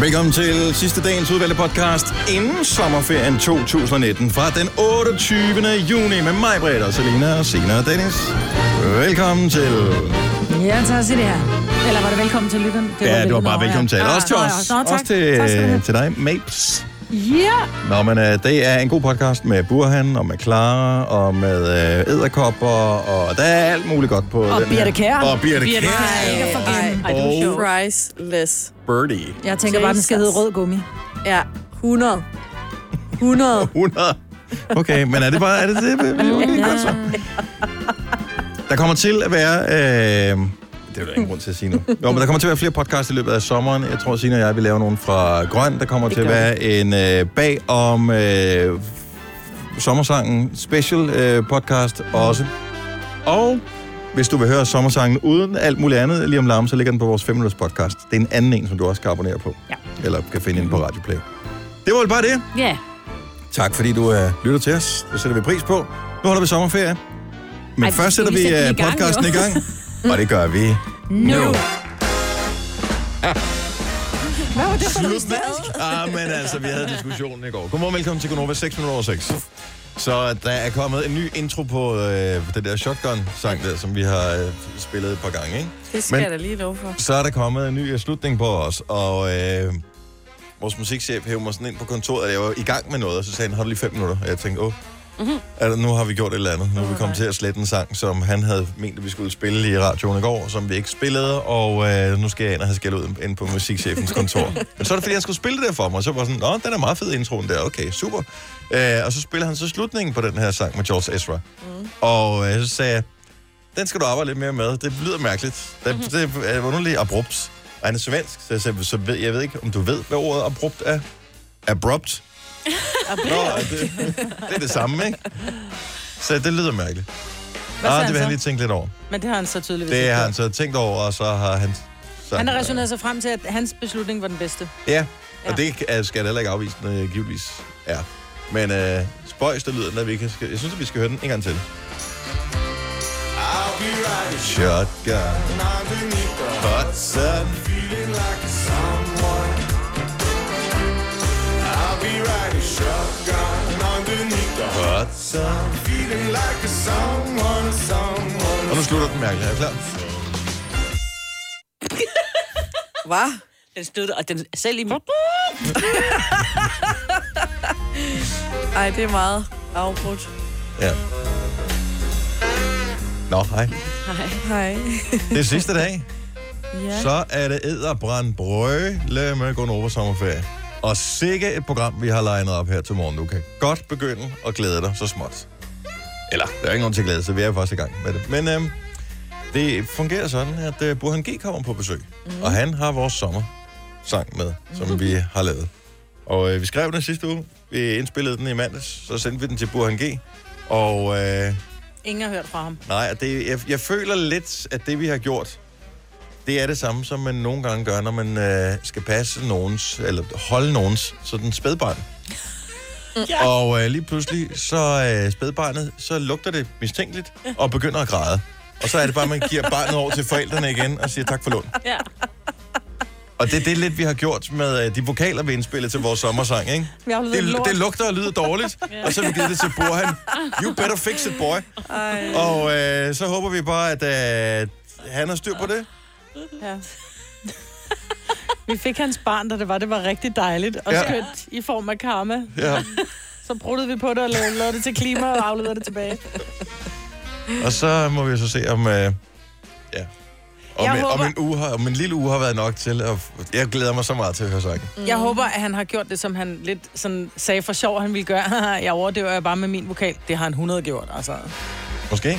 Velkommen til sidste dagens udvalgte podcast inden sommerferien 2019 fra den 28. juni med mig, Britt og Selina og og Dennis. Velkommen til... Ja, tak til det her. Eller var det velkommen til lytteren? Det Ja, det var bare velkommen til. ja. Også til os. Nå, tak. Også til, Tak til dig, Mapes. Ja. Nå, men uh, det er en god podcast med Burhan og med Clara og med uh, æderkopper, og der er alt muligt godt på Og den Birte her. Kjær. Og Birte forglemme. Ej, Og. Priceless. Birdie. Jeg tænker bare, den skal hedde rød gummi. Ja, 100. 100. 100. Okay, men er det bare... Er det det? Okay, godt så. Der kommer til at være... Øh, det er der ingen grund til at sige nu. Jo, men der kommer til at være flere podcasts i løbet af sommeren. Jeg tror, Signe og jeg vil lave nogle fra Grøn. Der kommer til at være en øh, bag om øh, sommersangen special øh, podcast også. Og hvis du vil høre sommersangen uden alt muligt andet lige om larm, så ligger den på vores 5 minutters podcast. Det er en anden en, som du også kan abonnere på. Ja. Eller kan finde ind på Radioplay. Det var vel bare det. Ja. Tak fordi du uh, lytter til os. Det sætter vi pris på. Nu holder vi sommerferie. Men Ej, først sætter vi vi sætte gang, podcasten i gang. Og det gør vi Nu. nu. Hvad var det for noget. Ah, men altså, vi havde diskussionen i går. Godmorgen, velkommen til Gonova 6 minutter over 6. Så der er kommet en ny intro på øh, den der Shotgun-sang der, som vi har øh, spillet et par gange, ikke? Det skal Men- jeg da lige love for. Så er der kommet en ny øh, slutning på os, og øh, vores musikchef hævde mig sådan ind på kontoret, og jeg var i gang med noget, og så sagde han, har du lige fem minutter? Og jeg tænkte, åh, mm-hmm. altså, nu har vi gjort et eller andet. Nu er vi kommet til at slette en sang, som han havde ment, at vi skulle spille i radioen i går, som vi ikke spillede, og øh, nu skal jeg ind og have skæld ud ind på musikchefens kontor. Men så er det, fordi han skulle spille det der for mig, og så var sådan, nå, den er meget fed introen der, okay, super. Øh, og så spiller han så slutningen på den her sang med George Ezra. Mm. Og øh, så sagde jeg, den skal du arbejde lidt mere med. Det lyder mærkeligt. Det, det er underligt abrupt. Og han er svensk, så jeg, så ved, jeg ved ikke, om du ved, hvad ordet abrupt er. Abrupt. Nå, det, det er det samme, ikke? Så det lyder mærkeligt. Hvad Ah, det vil han så? lige tænke lidt over. Men det har han så tydeligvis Det ikke har gjort. han så tænkt over, og så har han... Sagt, Han har resoneret sig frem til, at hans beslutning var den bedste. Ja, og Ja. det er- skal jeg da heller ikke afvise, den øh, givetvis er. Men øh, spøjs, der lyder den, at vi kan, jeg synes, at vi skal høre den en gang til. Shotgun Hot sun Hot sun Og nu slutter den mærkeligt. Er du klar? Hvad? Den stod og den selv i Ej, det er meget afbrudt. Ja. Nå, hej. Hej. Det er sidste dag. Ja. Så er det æderbrand brøle med Gonova Sommerferie. Og sikke et program, vi har legnet op her til morgen. Du kan godt begynde at glæde dig så småt. Eller, der er ikke nogen til at glæde sig, vi er jo først i gang med det. Men øhm, det fungerer sådan, at øh, Burhan G kommer på besøg. Mm. Og han har vores sommersang med, som mm. vi har lavet. Og øh, vi skrev den sidste uge. Vi indspillede den i mandags. Så sendte vi den til Burhan G. Og øh, Ingen har hørt fra ham. Nej, det, jeg, jeg føler lidt, at det vi har gjort, det er det samme, som man nogle gange gør, når man øh, skal passe nogens, eller holde nogens sådan spædbarn. Ja. Og øh, lige pludselig, så øh, spædbarnet, så lugter det mistænkeligt og begynder at græde. Og så er det bare, at man giver barnet over til forældrene igen og siger tak for lån. Ja. Og det er det lidt, vi har gjort med øh, de vokaler, vi indspillede til vores sommersang, ikke? Det, det lugter og lyder dårligt, og så har vi givet det til Burhan. You better fix it, boy. Ej. Og øh, så håber vi bare, at øh, han har styr på det. Ja. Vi fik hans barn, da det var, det var rigtig dejligt og Ja. skønt i form af karma. Ja. Så bruttede vi på det og lavede, lavede det til klima og afleverede det tilbage. Og så må vi så se, om... Øh, ja. Om, Jeg en, om, håber- en uge har, om en lille uge har været nok til. At, jeg glæder mig så meget til at høre sangen. Mm. Jeg håber, at han har gjort det, som han lidt sådan sagde for sjov, han ville gøre. jeg overdøver jeg bare med min vokal. Det har han 100 gjort, altså. Måske.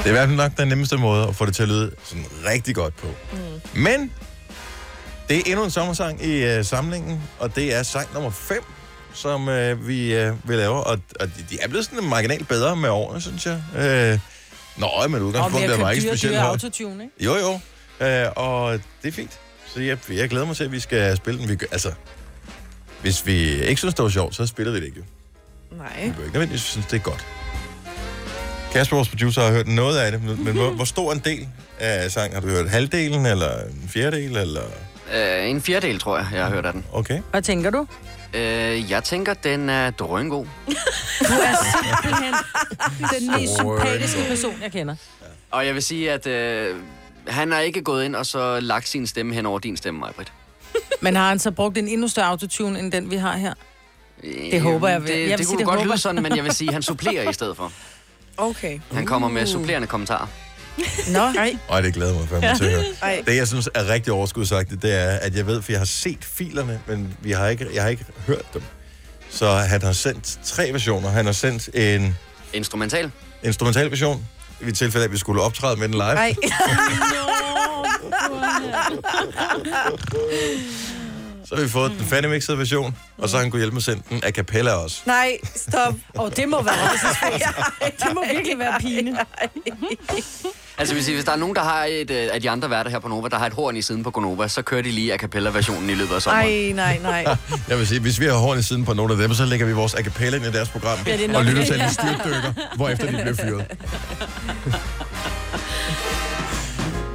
Det er i hvert fald nok den nemmeste måde at få det til at lyde sådan rigtig godt på. Mm. Men det er endnu en sommersang i øh, samlingen, og det er sang nummer 5, som øh, vi øh, vil lave. Og, og de, er blevet sådan marginalt bedre med årene, synes jeg. Øh, nå, men udgangspunktet er købt ikke dyre, specielt dyre højt. autotune, ikke? Jo, jo. Øh, og det er fint. Så jeg, jeg glæder mig til, at vi skal spille den. Vi, gør- altså, hvis vi ikke synes, det var sjovt, så spiller vi det ikke. jo. Nej. Vi ikke nødvendigvis synes, det er godt. Kasper, vores producer, har hørt noget af det, men hvor, hvor stor en del af sangen har du hørt? Halvdelen, eller en fjerdedel, eller... Øh, en fjerdedel, tror jeg, jeg har hørt af den. Okay. Hvad tænker du? Øh, jeg tænker, den er drøngod. Du er simpelthen den mest sympatiske person, jeg kender. Og jeg vil sige, at øh, han har ikke gået ind og så lagt sin stemme hen over din stemme, Majbrit. Men har han så brugt en endnu større autotune, end den vi har her? Det håber jeg. Det, Jeg vil det sige, kunne det godt håber lyde sådan, men jeg vil sige, at han supplerer i stedet for. Okay. Han kommer med supplerende kommentarer. Nå, Ej, Ej, det glæder mig fandme ja. til at høre. ej. Det, jeg synes er rigtig overskudsagtigt, det er, at jeg ved, for jeg har set filerne, men vi har ikke, jeg har ikke hørt dem. Så han har sendt tre versioner. Han har sendt en Instrumental. instrumental version, i tilfælde af, at vi skulle optræde med den live. Ej. Så har vi fået den fanimixede version, og så har han kunne hjælpe med at sende den a cappella også. Nej, stop. og det må være Det må virkelig være pine. Altså, hvis, hvis der er nogen, der har et øh, af de andre værter her på Nova, der har et horn i siden på Gonova, så kører de lige a cappella-versionen i løbet af sommeren. Nej, nej, nej. Jeg vil sige, hvis vi har horn i siden på nogle af dem, så lægger vi vores a cappella ind i deres program, Ja, det er og lytter det. til en styrtdykker, hvorefter de bliver fyret.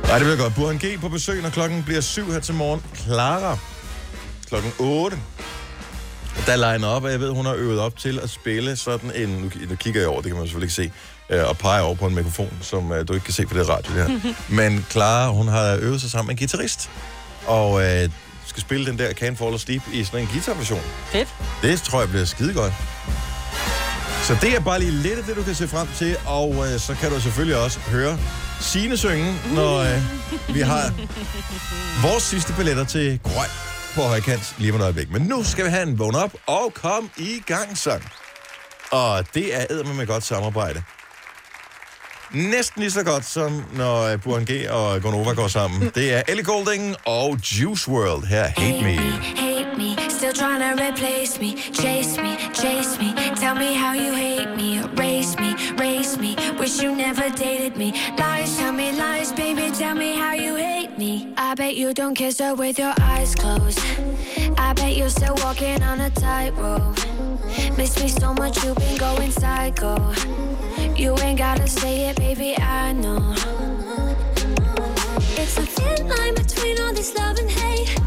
Nej, det bliver godt. Burhan G på besøg, når klokken bliver syv her til morgen. Clara, klokken 8. Der er legnet op, og jeg ved, hun har øvet op til at spille sådan en... Nu, nu kigger jeg over, det kan man selvfølgelig ikke se. øh, Og peger over på en mikrofon, som øh, du ikke kan se på det radio her. Men Clara, hun har øvet sig sammen med en guitarist. Og øh, skal spille den der Can't Fall Asleep i sådan en guitarversion. Fedt. Det tror jeg bliver skide godt. Så det er bare lige lidt af det, du kan se frem til, og øh, så kan du selvfølgelig også høre Signe synge, når øh, vi har vores sidste billetter til Grøn på højkant lige om et øjeblik. Men nu skal vi have en vågn op og kom i gang sang. Og det er eddermed med godt samarbejde. Næsten lige så godt som når øh, G og Gonova går sammen. Det er Ellie Golding og Juice World her, Hate Me. Me, still trying to replace me, chase me, chase me, tell me how you hate me, erase me, race me, wish you never dated me, lies, tell me lies, baby, tell me how you hate me. I bet you don't kiss her with your eyes closed. I bet you're still walking on a tightrope. Miss me so much, you've been going psycho. You ain't gotta say it, baby, I know. It's a thin line between all this love and hate.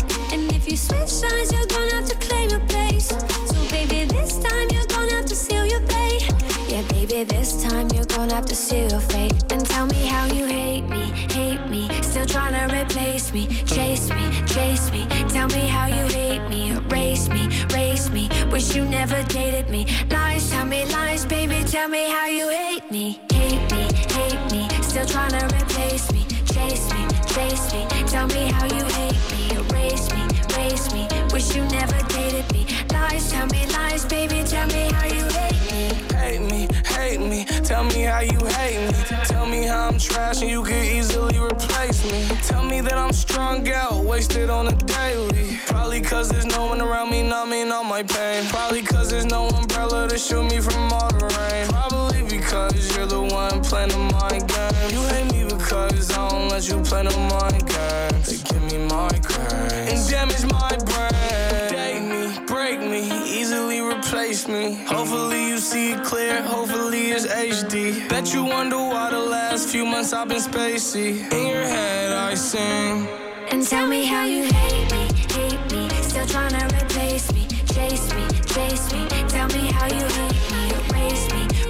You switch sides, you're gonna have to claim your place. So, baby, this time you're gonna have to seal your fate. Yeah, baby, this time you're gonna have to seal your fate. And tell me how you hate me, hate me. Still trying to replace me, chase me, chase me. Tell me how you hate me, erase me, race me. Wish you never dated me. Lies, tell me lies, baby. Tell me how you hate me, hate me, hate me. Still trying to replace me, chase me, chase me. Tell me how you hate me, erase me, race me. Wish you never dated me. Lies, tell me lies, baby. Tell me how you hate me. hate me, hate me. Tell me how you hate me. Tell me how I'm trash and you could easily replace me. Tell me that I'm strung out, wasted on a daily. Probably cause there's no one around me numbing all my pain. Probably cause there's no umbrella to shield me from all the rain. Probably because you're the one playing the mind. You hate me because I don't let you play the mind game. To give me my grace and damage my brain. Date me, break me, easily replace me. Hopefully you see it clear, hopefully it's HD. Bet you wonder why the last few months I've been spacey. In your head I sing. And tell me how you hate me, hate me. Still trying to replace me, chase me, chase me. Tell me how you hate me,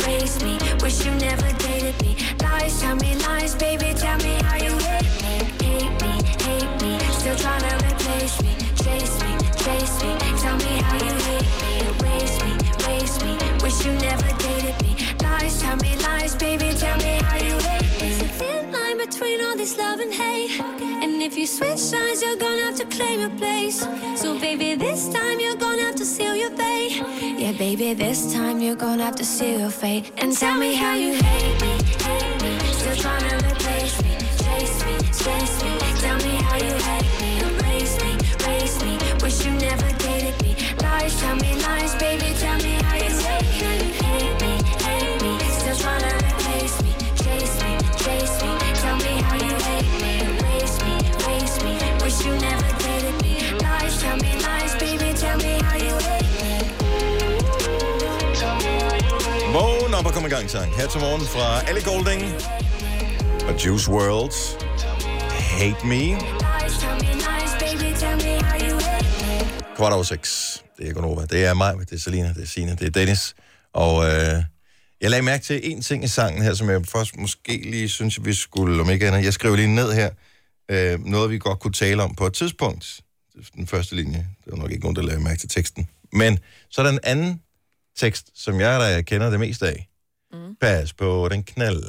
erase me. Wish you never dated me. Lies, tell me lies, baby. Tell me how you hate me, hate me, hate me. Still trying to replace me, chase me, chase me. Tell me how you hate me, erase me, race me. Wish you never dated me. Lies, tell me lies, baby. Tell me how you hate me. There's a thin line between all this love and hate. And if you switch sides, you're gonna have to claim your place. So, baby, this time you're gonna have to seal your fate. Yeah, baby, this time you're gonna have to seal your fate. And tell me how you hate me, hate me. Still trying to replace me, chase me, chase me. Tell me how you hate me, erase me, race me. Wish you never dated me. Lies, tell me lies, baby. Tell me how you hate me, me lies, baby. Tell me how you hate me. Vågn op og kom i gang sang. Her til morgen fra Ellie Golding og Juice World. Hate Me. Kvart over seks. Det er Gunova. Det er mig, det er Selina, det er Sina, det er Dennis. Og øh, jeg lagde mærke til en ting i sangen her, som jeg først måske lige synes, vi skulle, om ikke andet. Jeg skrev lige ned her, øh, noget vi godt kunne tale om på et tidspunkt. Den første linje. Det var nok ikke nogen, der lavede mærke til teksten. Men så er der en anden tekst, som jeg der kender det mest af. Mm. Pas på den knald.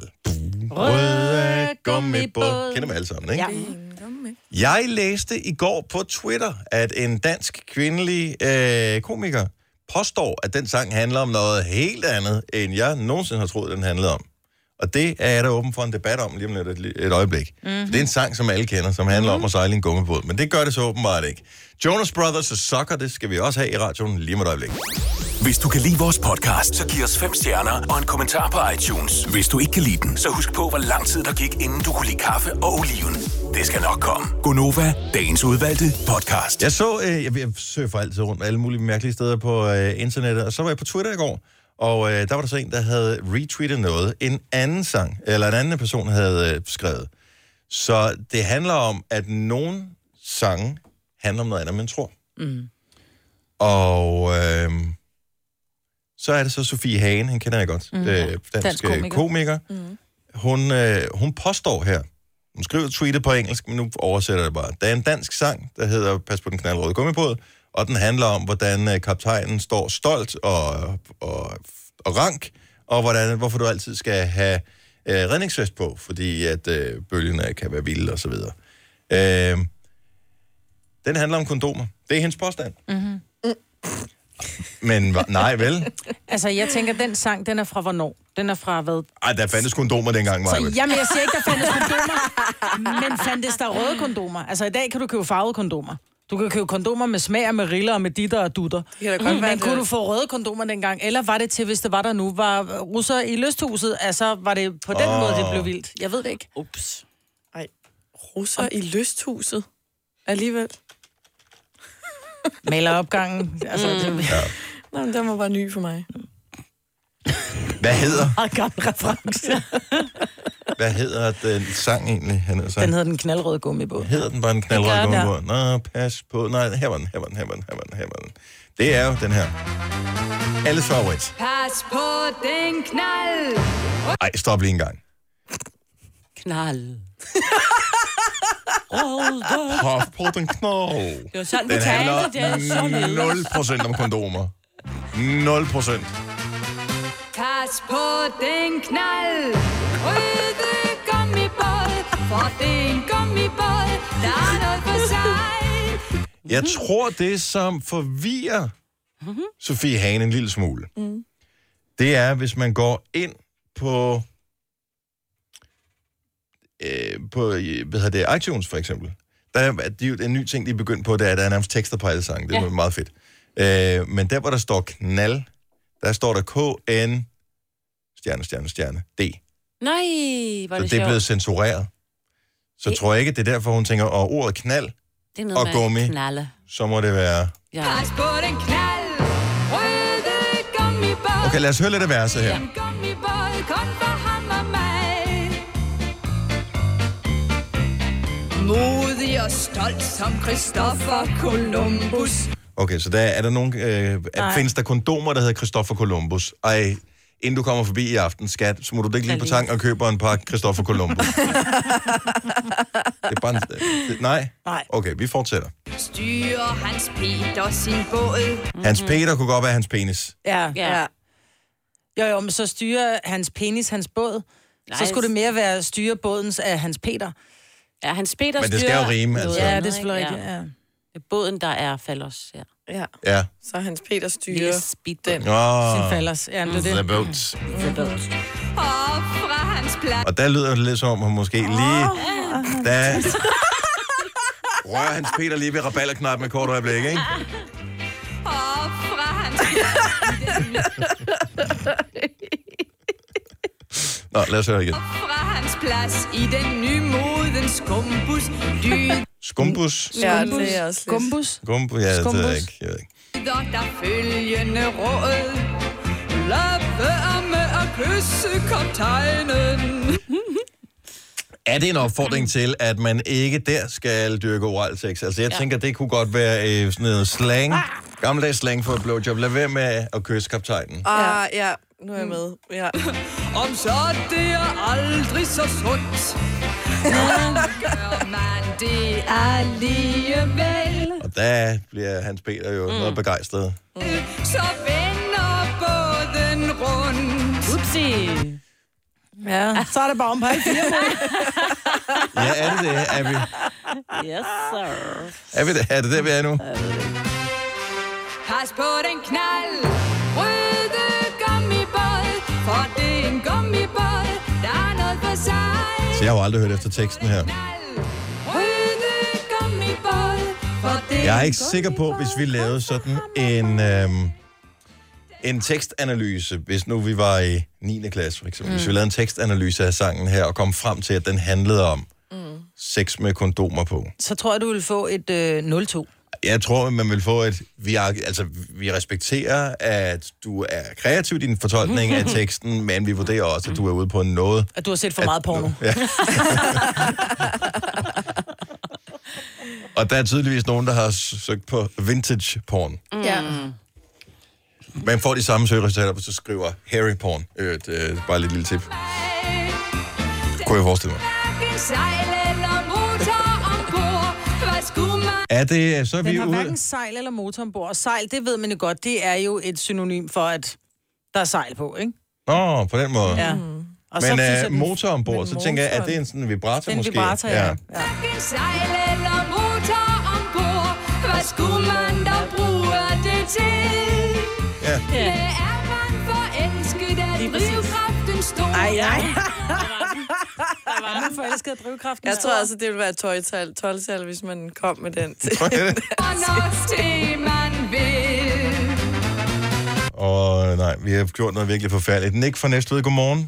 Røde gummibåd. Kender dem alle sammen, ikke? Ja. Jeg læste i går på Twitter, at en dansk kvindelig øh, komiker påstår, at den sang handler om noget helt andet, end jeg nogensinde har troet, den handlede om. Og det er jeg da åben for en debat om lige om lidt et, et øjeblik. Mm-hmm. Det er en sang, som alle kender, som handler om at sejle i en gummibåd. Men det gør det så åbenbart ikke. Jonas Brothers og Sucker, det skal vi også have i radioen lige om et øjeblik. Hvis du kan lide vores podcast, så giv os fem stjerner og en kommentar på iTunes. Hvis du ikke kan lide den, så husk på, hvor lang tid der gik, inden du kunne lide kaffe og oliven. Det skal nok komme. Gonova, dagens udvalgte podcast. Jeg så, øh, jeg, jeg surfer altid rundt alle mulige mærkelige steder på øh, internettet, og så var jeg på Twitter i går, og øh, der var der så en, der havde retweetet noget, en anden sang, eller en anden person havde øh, skrevet. Så det handler om, at nogle sange handler om noget andet, man tror. Mm. Og øh, så er det så Sofie Hagen, hende kender jeg godt, mm. er dansk, Dansk dansk komiker. komiker. komiker. Mm. Hun, øh, hun påstår her, hun skriver tweetet på engelsk, men nu oversætter jeg det bare. Der er en dansk sang, der hedder Pas på den knaldrøde gummibåd, og den handler om, hvordan øh, kaptajnen står stolt og, og, og rank, og hvordan, hvorfor du altid skal have øh, redningsvest på, fordi at øh, bølgerne kan være vilde og så videre. Øh, den handler om kondomer. Det er hendes påstand. Mm-hmm. Men nej, vel? Altså, jeg tænker, den sang, den er fra hvornår? Den er fra hvad? Ej, der fandtes kondomer dengang, Så, Maja. jamen, jeg siger ikke, der fandtes kondomer, men fandtes der røde kondomer? Altså, i dag kan du købe farvede kondomer. Du kan købe kondomer med smag og med riller og med ditter og dutter. kan da godt Mm, være, men kunne det- du få røde kondomer dengang? Eller var det til, hvis det var der nu, var russer i lysthuset? Altså, var det på den Åh. måde, det blev vildt? Jeg ved det ikke. Ups. Ej, russer i lysthuset. Alligevel. Maleropgangen. Altså, mm. det er Nå, men den var bare ny for mig. Hvad hedder, meget gammel reference. hvad hedder den sang egentlig? Han hedder, Den hedder den knaldrøde gummibåd. hedder den bare den, ja. gummibåd? Nå, pas på. Nej, her var den, her var den, her var den, her var den, her var den. Det er jo den her. Alles favorit. Pas på den knald. Ej, stop lige en gang. Knald. Pas på den knold. Det var sådan, Den talte. Det er handler så 0% om kondomer. 0%. Pas på den knald. Røde gummibåd. For det er en gummibåd. Der er noget for sig. Jeg tror, det som forvirrer Sofie Hane en lille smule, det er, hvis man går ind på, øh, på hvad hedder det, iTunes for eksempel. Der er, det er jo en ny ting, de er begyndt på, det er, at der er nærmest tekster på alle sange. Det er ja. meget fedt. Øh, men der, hvor der står knald, der står der K-N, stjerne, stjerne, stjerne, D. Nej, hvor er Så det det er sjovt. blevet censureret. Så tror jeg ikke, det er derfor, hun tænker, og ordet knald, Det er noget og med gummi. Knalle. så må det være... Ja. Pas på den knald. Røde gummibåd. Okay, lad os høre lidt af verset her. En gummibåd kun for ham og mig. Modig og stolt som Christopher Columbus. Okay, så der er der nogen... Øh, Nej. findes der kondomer, der hedder Christopher Columbus? Ej, inden du kommer forbi i aften, skat, så må du ikke lige på tanken og købe en par Christopher Columbus. det er bare en, det, nej? Nej. Okay, vi fortsætter. Styrer Hans Peter sin båd. Hans Peter kunne godt være hans penis. Ja, Ja. ja. Jo, jo, men så styrer hans penis hans båd. Nej, så skulle det mere være styre bådens af hans Peter. Ja, hans Peter Men det skal jo rime, altså. Ja, det er selvfølgelig rigtigt. Ja. Er båden, der er fallos, ja. Ja, Ja. så Hans Peter styrer Lille speedboat. den. Åh, Sin fallers. Ja, det er the det. boats. Og fra hans plads. Og der lyder det lidt som om, hun måske lige... Der rører Hans Peter lige ved rabalderknappen med kort øjeblik, ikke? Og fra hans Nå, lad os høre igen. fra hans plads i den nymoden skumbus. Lyder Skumbus. Ja, det er også lidt. Gumbus. Skumbus, ja, det ved jeg ikke. Jeg ved ikke. der følgende råd. Lad være med at kysse kaptajnen. Er det en opfordring til, at man ikke der skal dyrke oral sex? Altså, jeg ja. tænker, det kunne godt være øh, sådan noget slang. Gammeldags slang for et blowjob. Lad være med at kysse kaptajnen. Ah, ja. Nu er jeg med. Ja. Om så det er aldrig så sundt. Men gør man det alligevel, Og der bliver Hans Peter jo mm. noget begejstret. så vender båden rundt. Upsi. Ja, så er det bare om på alle fire. Ja, er det det? Er vi, Yes, sir. er vi det? Er det der, vi er nu? Pas på den knald. Så jeg har jo aldrig hørt efter teksten her. Jeg er ikke sikker på, hvis vi lavede sådan en, øhm, en tekstanalyse, hvis nu vi var i 9. klasse for eksempel, mm. hvis vi lavede en tekstanalyse af sangen her, og kom frem til, at den handlede om mm. sex med kondomer på. Så tror jeg, du vil få et øh, 0-2. Jeg tror, man vil få et... Vi, er, altså, vi respekterer, at du er kreativ i din fortolkning af teksten, men vi vurderer også, at du er ude på en noget. At du har set for meget porno. Ja. og der er tydeligvis nogen, der har søgt på vintage porn. Ja. Man får de samme søgeresultater, hvis du skriver Harry porn. Øh, det er bare et lille tip. Kunne jeg forestille mig. Er det, så er vi Den har ude... hverken sejl eller motor ombord. Og sejl, det ved man jo godt, det er jo et synonym for, at der er sejl på, ikke? Nå, på den måde. Ja. Og Men uh, den- motor ombord, så tænker jeg, at motoren- det er en sådan en vibrator Den måske? vibrator, ja. ja. hverken sejl eller motor ombord? Hvad skulle man da bruge det til? Ja. Det er man forelsket af drivkraften stor. Ej, ej. Er man forelsket af drivkraften? Jeg tror altså, det ville være et 12-tal, 12 hvis man kom med den. til. Det man vil. Og nej, vi har gjort noget virkelig forfærdeligt. Nick fra Næstved, godmorgen.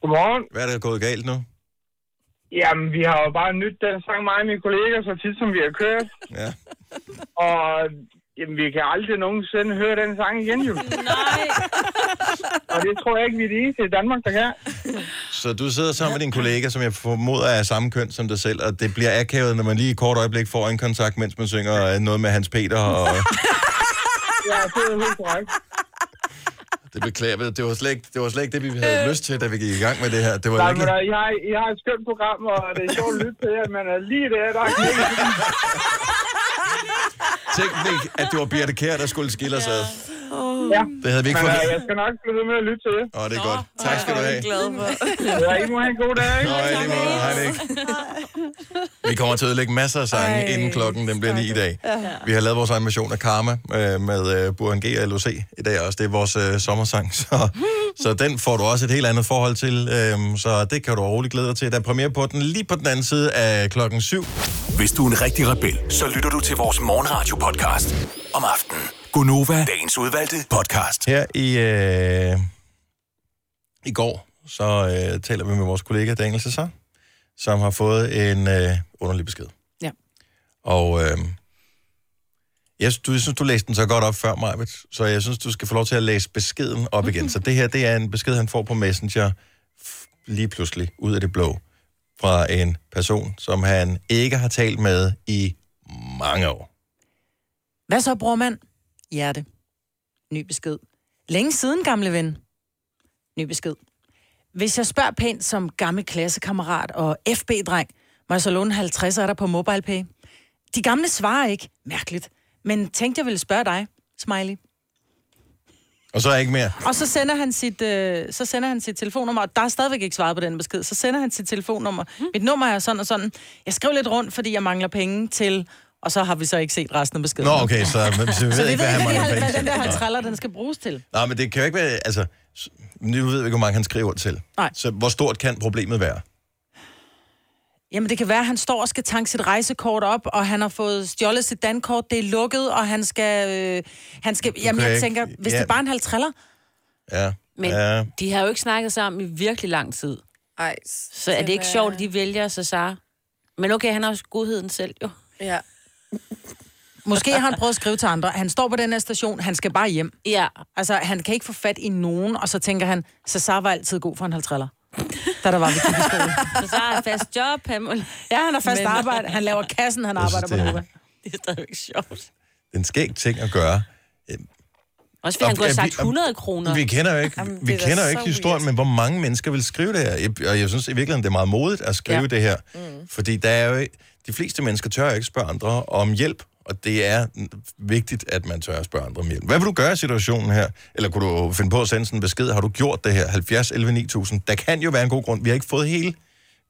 Godmorgen. Hvad er der gået galt nu? Jamen, vi har jo bare nyt den sang, mig og mine kolleger, så tit som vi har kørt. Ja. Og jamen, vi kan aldrig nogensinde høre den sang igen, jo. Nej. Og det tror jeg ikke, vi er de eneste i Danmark, der kan. Så du sidder sammen med din kollega, som jeg formoder er af samme køn som dig selv, og det bliver akavet, når man lige i et kort øjeblik får en kontakt, mens man synger øh, noget med Hans Peter, og Ja, det er helt korrekt. det beklager vi. Det var slet ikke det, var slet ikke det vi havde lyst til, da vi gik i gang med det her. Det var Nej, ikke... men uh, I, har, I har et skønt program, og det er sjovt at lytte til jer, men uh, lige der, der er. Tænk ikke, at det var Birte Kjær, der skulle skille os ad. Ja, Det havde vi ikke fået. jeg skal nok blive ved med at lytte til jer. Åh, det er godt. Tak skal du have. glad for. Ja, I må have en god dag? Nå, i lige måde. Hej, Nick. Vi kommer til at ødelægge masser af sange, Ej, inden klokken den bliver 9 i dag. Vi har lavet vores egen version af Karma øh, med øh, Burhan G og LOC i dag også. Det er vores øh, sommersang, så, så den får du også et helt andet forhold til. Øh, så det kan du roligt glæde dig til. Der er premiere på den lige på den anden side af klokken 7. Hvis du er en rigtig rebel, så lytter du til vores morgenradio-podcast om aftenen. Gunova, dagens udvalgte podcast. Her i, øh, i går, så øh, taler vi med vores kollega Daniel Cesar, som har fået en øh, underlig besked. Ja. Og øh, jeg, synes, du, jeg synes, du læste den så godt op før, Marvitt, så jeg synes, du skal få lov til at læse beskeden op igen. Så det her, det er en besked, han får på Messenger f- lige pludselig, ud af det blå, fra en person, som han ikke har talt med i mange år. Hvad så, brormand? Hjerte. Ny besked. Længe siden, gamle ven. Ny besked. Hvis jeg spørger pænt som gammel klassekammerat og FB-dreng, må jeg så låne 50 af dig på MobilePay? De gamle svarer ikke. Mærkeligt. Men tænkte, jeg ville spørge dig, Smiley. Og så er jeg ikke mere. Og så sender han sit, øh, så sender han sit telefonnummer, og der er stadigvæk ikke svaret på den besked. Så sender han sit telefonnummer. Mit nummer er sådan og sådan. Jeg skriver lidt rundt, fordi jeg mangler penge til... Og så har vi så ikke set resten af beskeden. Nå, okay, så, men, så vi ved Så vi ikke, ved hvad ikke, hvad, den der. 50 den skal bruges til. Nej, men det kan jo ikke være, altså, nu ved vi ikke, hvor mange han skriver til. Nej. Så hvor stort kan problemet være? Jamen, det kan være, at han står og skal tanke sit rejsekort op, og han har fået stjålet sit dankort, det er lukket, og han skal... Øh, han skal jamen, kan jeg ikke- tænker, hvis ja. det er bare en halv triller, Ja. Men ja. de har jo ikke snakket sammen i virkelig lang tid. Ej, Så er det ikke sjovt, at de vælger Cesar? Men okay, han har også godheden selv, jo. Ja. Måske har han prøvet at skrive til andre. Han står på den her station, han skal bare hjem. Ja, Altså, han kan ikke få fat i nogen, og så tænker han, Cesar var altid god for en halv triller. da der var vi gik i skole. Så så har han fast job, han må... Ja, han har fast Men- arbejde. Han laver kassen, han Jeg synes, arbejder på det er- Nova. Det er stadigvæk sjovt. Det er en skæg ting at gøre. Også fordi han kunne have sagt vi- og- 100 kroner. Vi kender jo ikke, Jamen, vi er kender jo så ikke historien, weird. men hvor mange mennesker vil skrive det her. Og jeg synes i virkeligheden, det er meget modigt at skrive ja. Ja. det her. Mm. Fordi der er jo, de fleste mennesker tør ikke spørge andre om hjælp. Og det er vigtigt, at man tør at spørge andre om hjælp. Hvad vil du gøre i situationen her? Eller kunne du finde på at sende sådan en besked? Har du gjort det her? 70 11 9000. Der kan jo være en god grund. Vi har ikke fået hele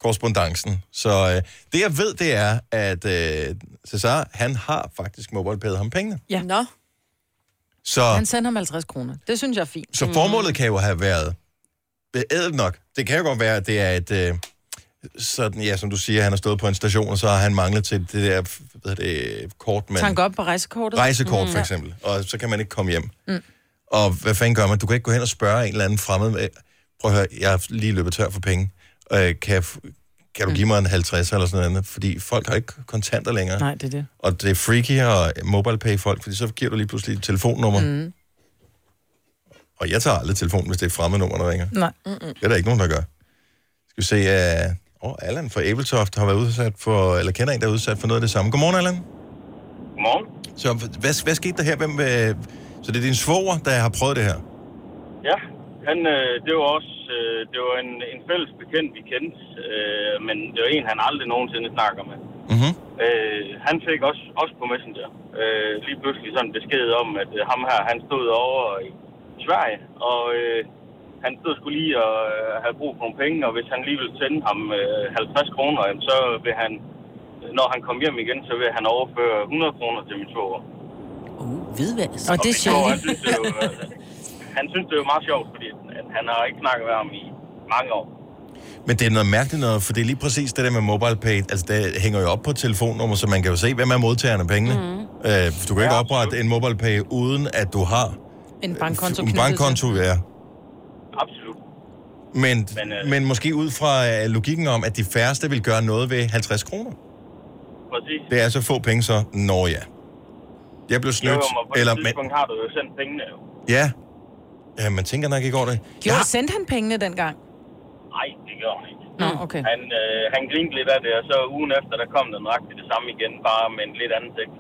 korrespondancen. Så øh, det jeg ved, det er, at øh, Cesar, han har faktisk MobilePayet ham pengene. Ja. Nå, Så... Han sender ham 50 kroner. Det synes jeg er fint. Så formålet kan jo have været ædelt nok. Det kan jo godt være, at det er et... Øh, sådan, ja, som du siger, han har stået på en station, og så har han manglet til det der hvad det, kort, man... Tank op på rejsekortet. Rejsekort, for eksempel. Og så kan man ikke komme hjem. Mm. Og hvad fanden gør man? Du kan ikke gå hen og spørge en eller anden fremmed... øh, Prøv at høre, jeg har lige løbet tør for penge. Øh, kan, jeg, kan du give mig en 50 eller sådan noget? Fordi folk har ikke kontanter længere. Nej, det er det. Og det er freaky og mobile folk, fordi så giver du lige pludselig et telefonnummer. Mm. Og jeg tager aldrig telefonen, hvis det er et fremmed nummer, der ringer. Nej. Det er der ikke nogen, der gør. Skal vi se, uh, oh, Allan fra Abeltoft har været udsat for, eller kender en, der er udsat for noget af det samme. Godmorgen, Allan. Godmorgen. Så hvad, hvad skete der her? Hvem, øh, så det er din svoger, der har prøvet det her? Ja, han, øh, det var også øh, det var en, en fælles bekendt, vi kendte, øh, men det var en, han aldrig nogensinde snakker med. Mm-hmm. Øh, han fik også, også på Messenger øh, lige pludselig sådan en besked om, at øh, ham her, han stod over i Sverige, og øh, han stod skulle lige og øh, have brug for nogle penge, og hvis han lige ville sende ham øh, 50 kroner, jamen, så vil han, når han kom hjem igen, så vil han overføre 100 kroner til min svoger. Uh, hvidvask. Og det er svoger, han synes, det var, han synes, det var meget sjovt, fordi at han har ikke snakket med ham i mange år. Men det er noget mærkeligt noget, for det er lige præcis det der med MobilePay. Altså, det hænger jo op på et telefonnummer, så man kan jo se, hvem er modtagerne af pengene. Mm. Øh, du kan ikke Ja, oprette en MobilePay, uden at du har En bankkonto en bankkonto, til. ja. Men, men, Men, øh... men måske ud fra øh, logikken om, at de færreste vil gøre noget ved 50 kroner. Præcis. Det er så få penge, så når ja. Jeg blev Jo, snydt, jo, men på eller... et Men, tidspunkt har du jo sendt pengene jo. ja. ja, man tænker nok ikke over det. Jo, Ja, sendte han pengene dengang? Nej, det gør han ikke. Nå, okay. Han, øh, han grinte lidt af det, og så ugen efter, der kom den nøjagtigt det samme igen, bare med en lidt anden tekst.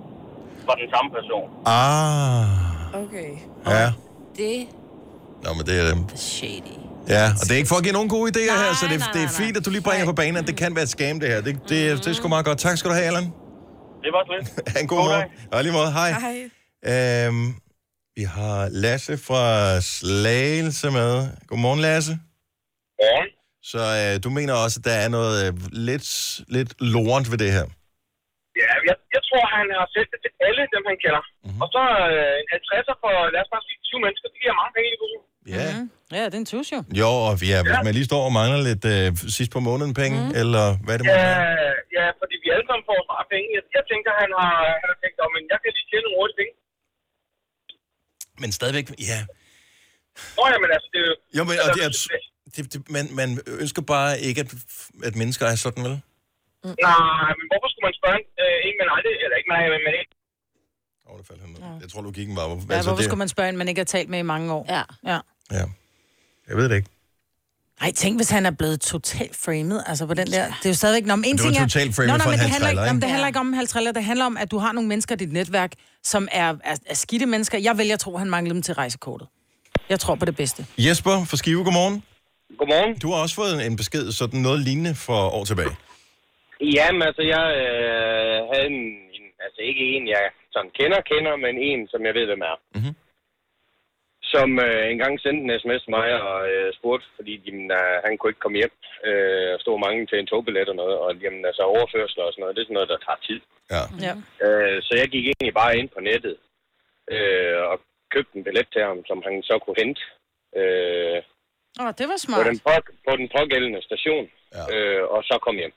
For den samme person. ah, okay. ja. Det Nå, men det er... er shady. Ja, og det er ikke for at give nogen gode idéer Nej, her, så det, nej, det er nej, fint, nej. at du lige bringer på banen, at det kan være et scam, det her. Det, det, det, det er sgu meget godt. Tak skal du have, Allan. Det var slet. Ha' en god, God morgen. dag. Og lige måde, hej. Hej. Øhm, vi har Lasse fra Slagelse med. Godmorgen, Lasse. Ja. Så øh, du mener også, at der er noget øh, lidt, lidt lorent ved det her? Ja, jeg, jeg tror, han har sendt det til alle dem, han kender. Mm-hmm. Og så øh, en 50'er for, lad os bare sige, 20 mennesker, det giver mange penge i det Ja. Mm. Ja, det er en tus jo. Jo, og ja, hvis Ja. man lige står og mangler lidt øh, sidst på måneden penge, mm. eller hvad det må Ja, være. ja, fordi vi alle sammen får snart penge. Jeg, jeg tænker, han har, han har tænkt, om, men jeg kan lige tjene nogle hurtige penge. Men stadigvæk, ja. Nå ja, men altså, det er jo... Jo, men og det er, det, det, man, man ønsker bare ikke, at, at mennesker er sådan, vel? Nej, men hvorfor skulle man spørge en, øh, en med nej, det, eller ikke nej, men med en? Åh, oh, det faldt han ned. Jeg tror, logikken var... Ja, hvorfor det, skulle man spørge en, man ikke har talt med i mange år? Ja. ja. Ja. Jeg ved det ikke. Ej, tænk, hvis han er blevet totalt framed, altså på den der... Det er jo stadigvæk... Nå, men en er ting er... totalt framed Nå, nå, for men en det handler, ikke, jamen, det ikke? handler ikke om en halvtræller, det handler om, at du har nogle mennesker i dit netværk, som er, er, er skidte mennesker. Jeg vælger at tro, at han mangler dem til rejsekortet. Jeg tror på det bedste. Jesper fra Skive, godmorgen. Godmorgen. Du har også fået en, besked, sådan noget lignende for år tilbage. Jamen, altså, jeg øh, havde en, en, altså ikke en, jeg sådan kender, kender, men en, som jeg ved, hvem er. Mhm. Som øh, engang sendte en sms til mig og øh, spurgte, fordi jamen, øh, han kunne ikke komme hjem øh, og stod mange til en togbillet og noget, og jamen, altså overførsler og sådan noget, det er sådan noget, der tager tid. Ja. Ja. Øh, så jeg gik egentlig bare ind på nettet øh, og købte en billet til ham, som han så kunne hente øh, Åh, det var på, smart. den på, på den pågældende station, Ja. øh, og så kom hjem.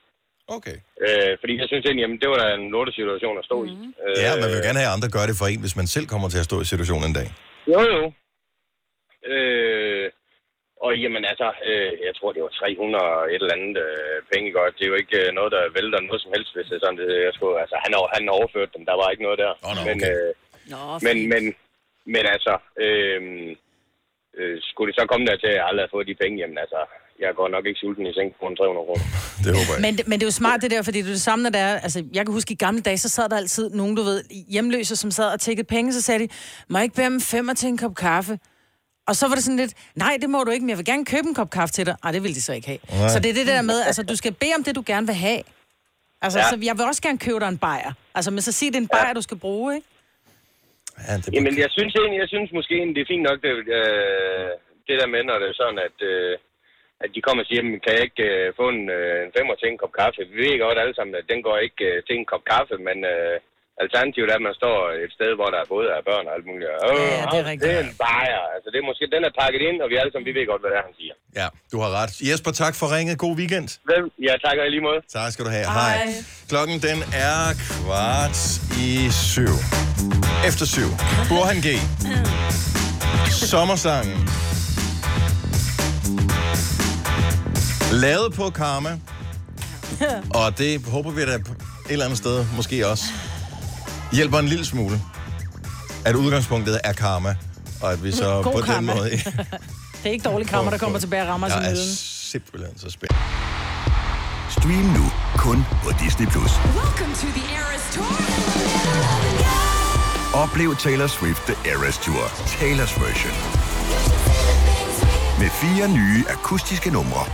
Okay. Øh, fordi jeg synes egentlig, jamen, det var da en lorte situation at stå mm. i. Øh, Ja, man vil jo gerne have, at andre gør det for en, hvis man selv kommer til at stå i situationen en dag. Jo, jo. Øh, og jamen altså, øh, jeg tror, det var 300 og et eller andet øh, penge godt. Det er jo ikke øh, noget, der vælter noget som helst, hvis det er sådan, det, jeg skulle, altså, han har, han har overført dem, der var ikke noget der. Nå, men, okay. øh, Nå, men, men, men altså, øh, øh, skulle det så komme der til, at jeg aldrig har fået de penge, jamen altså, jeg går nok ikke sulten i seng på en 300 kroner. Det håber jeg. Men, det- men det er jo smart det der, fordi det er det samme, når det er, altså jeg kan huske i gamle dage, så sad der altid nogen, du ved, hjemløse, som sad og tækkede penge, så sagde de, må jeg ikke bede om femmer til en kop kaffe? Og så var det sådan lidt, nej, det må du ikke, men jeg vil gerne købe en kop kaffe til dig. Nej, det vil de så ikke have. Nej. Så det er det der med, altså du skal bede om det, du gerne vil have. Altså, Ja. ja. så jeg vil også gerne købe dig en bajer. Altså, men så sig, det er en bajer, du skal bruge, ikke? Ja, det Jamen, jeg synes egentlig, jeg synes måske egentlig, det er fint nok, det, øh, det der med, når det er sådan, at, øh, at de kommer og siger, "Men kan jeg ikke øh, få en, øh, en femmer til en kop kaffe? Vi ved godt alle sammen, at den går ikke øh, til en kop kaffe, men øh, alternativet er, at man står et sted, hvor der er både er børn og alt muligt. Åh, Ja, det er rigtigt. Det er en bajer. Altså, det er måske, den er pakket ind, og vi alle sammen, vi ved godt, hvad det er, han siger. Ja, du har ret. Jesper, tak for ringet. God weekend. Vel, ja, tak og i lige måde. Tak skal du have. Hej. Klokken den er kvart i syv. Efter syv. Burhan G. Sommersangen. Lavet på Karma. Og det håber vi da på et eller andet sted måske også hjælper en lille smule. At udgangspunktet er karma. Og at vi så God på karma. den måde... Det er ikke dårlig kammer, der kommer tilbage og rammer sin Jeg er simpelthen så spændt. Stream nu kun på Disney+. Plus. Oplev Taylor Swift The Eras Tour, Taylor's version. Med fire nye akustiske numre.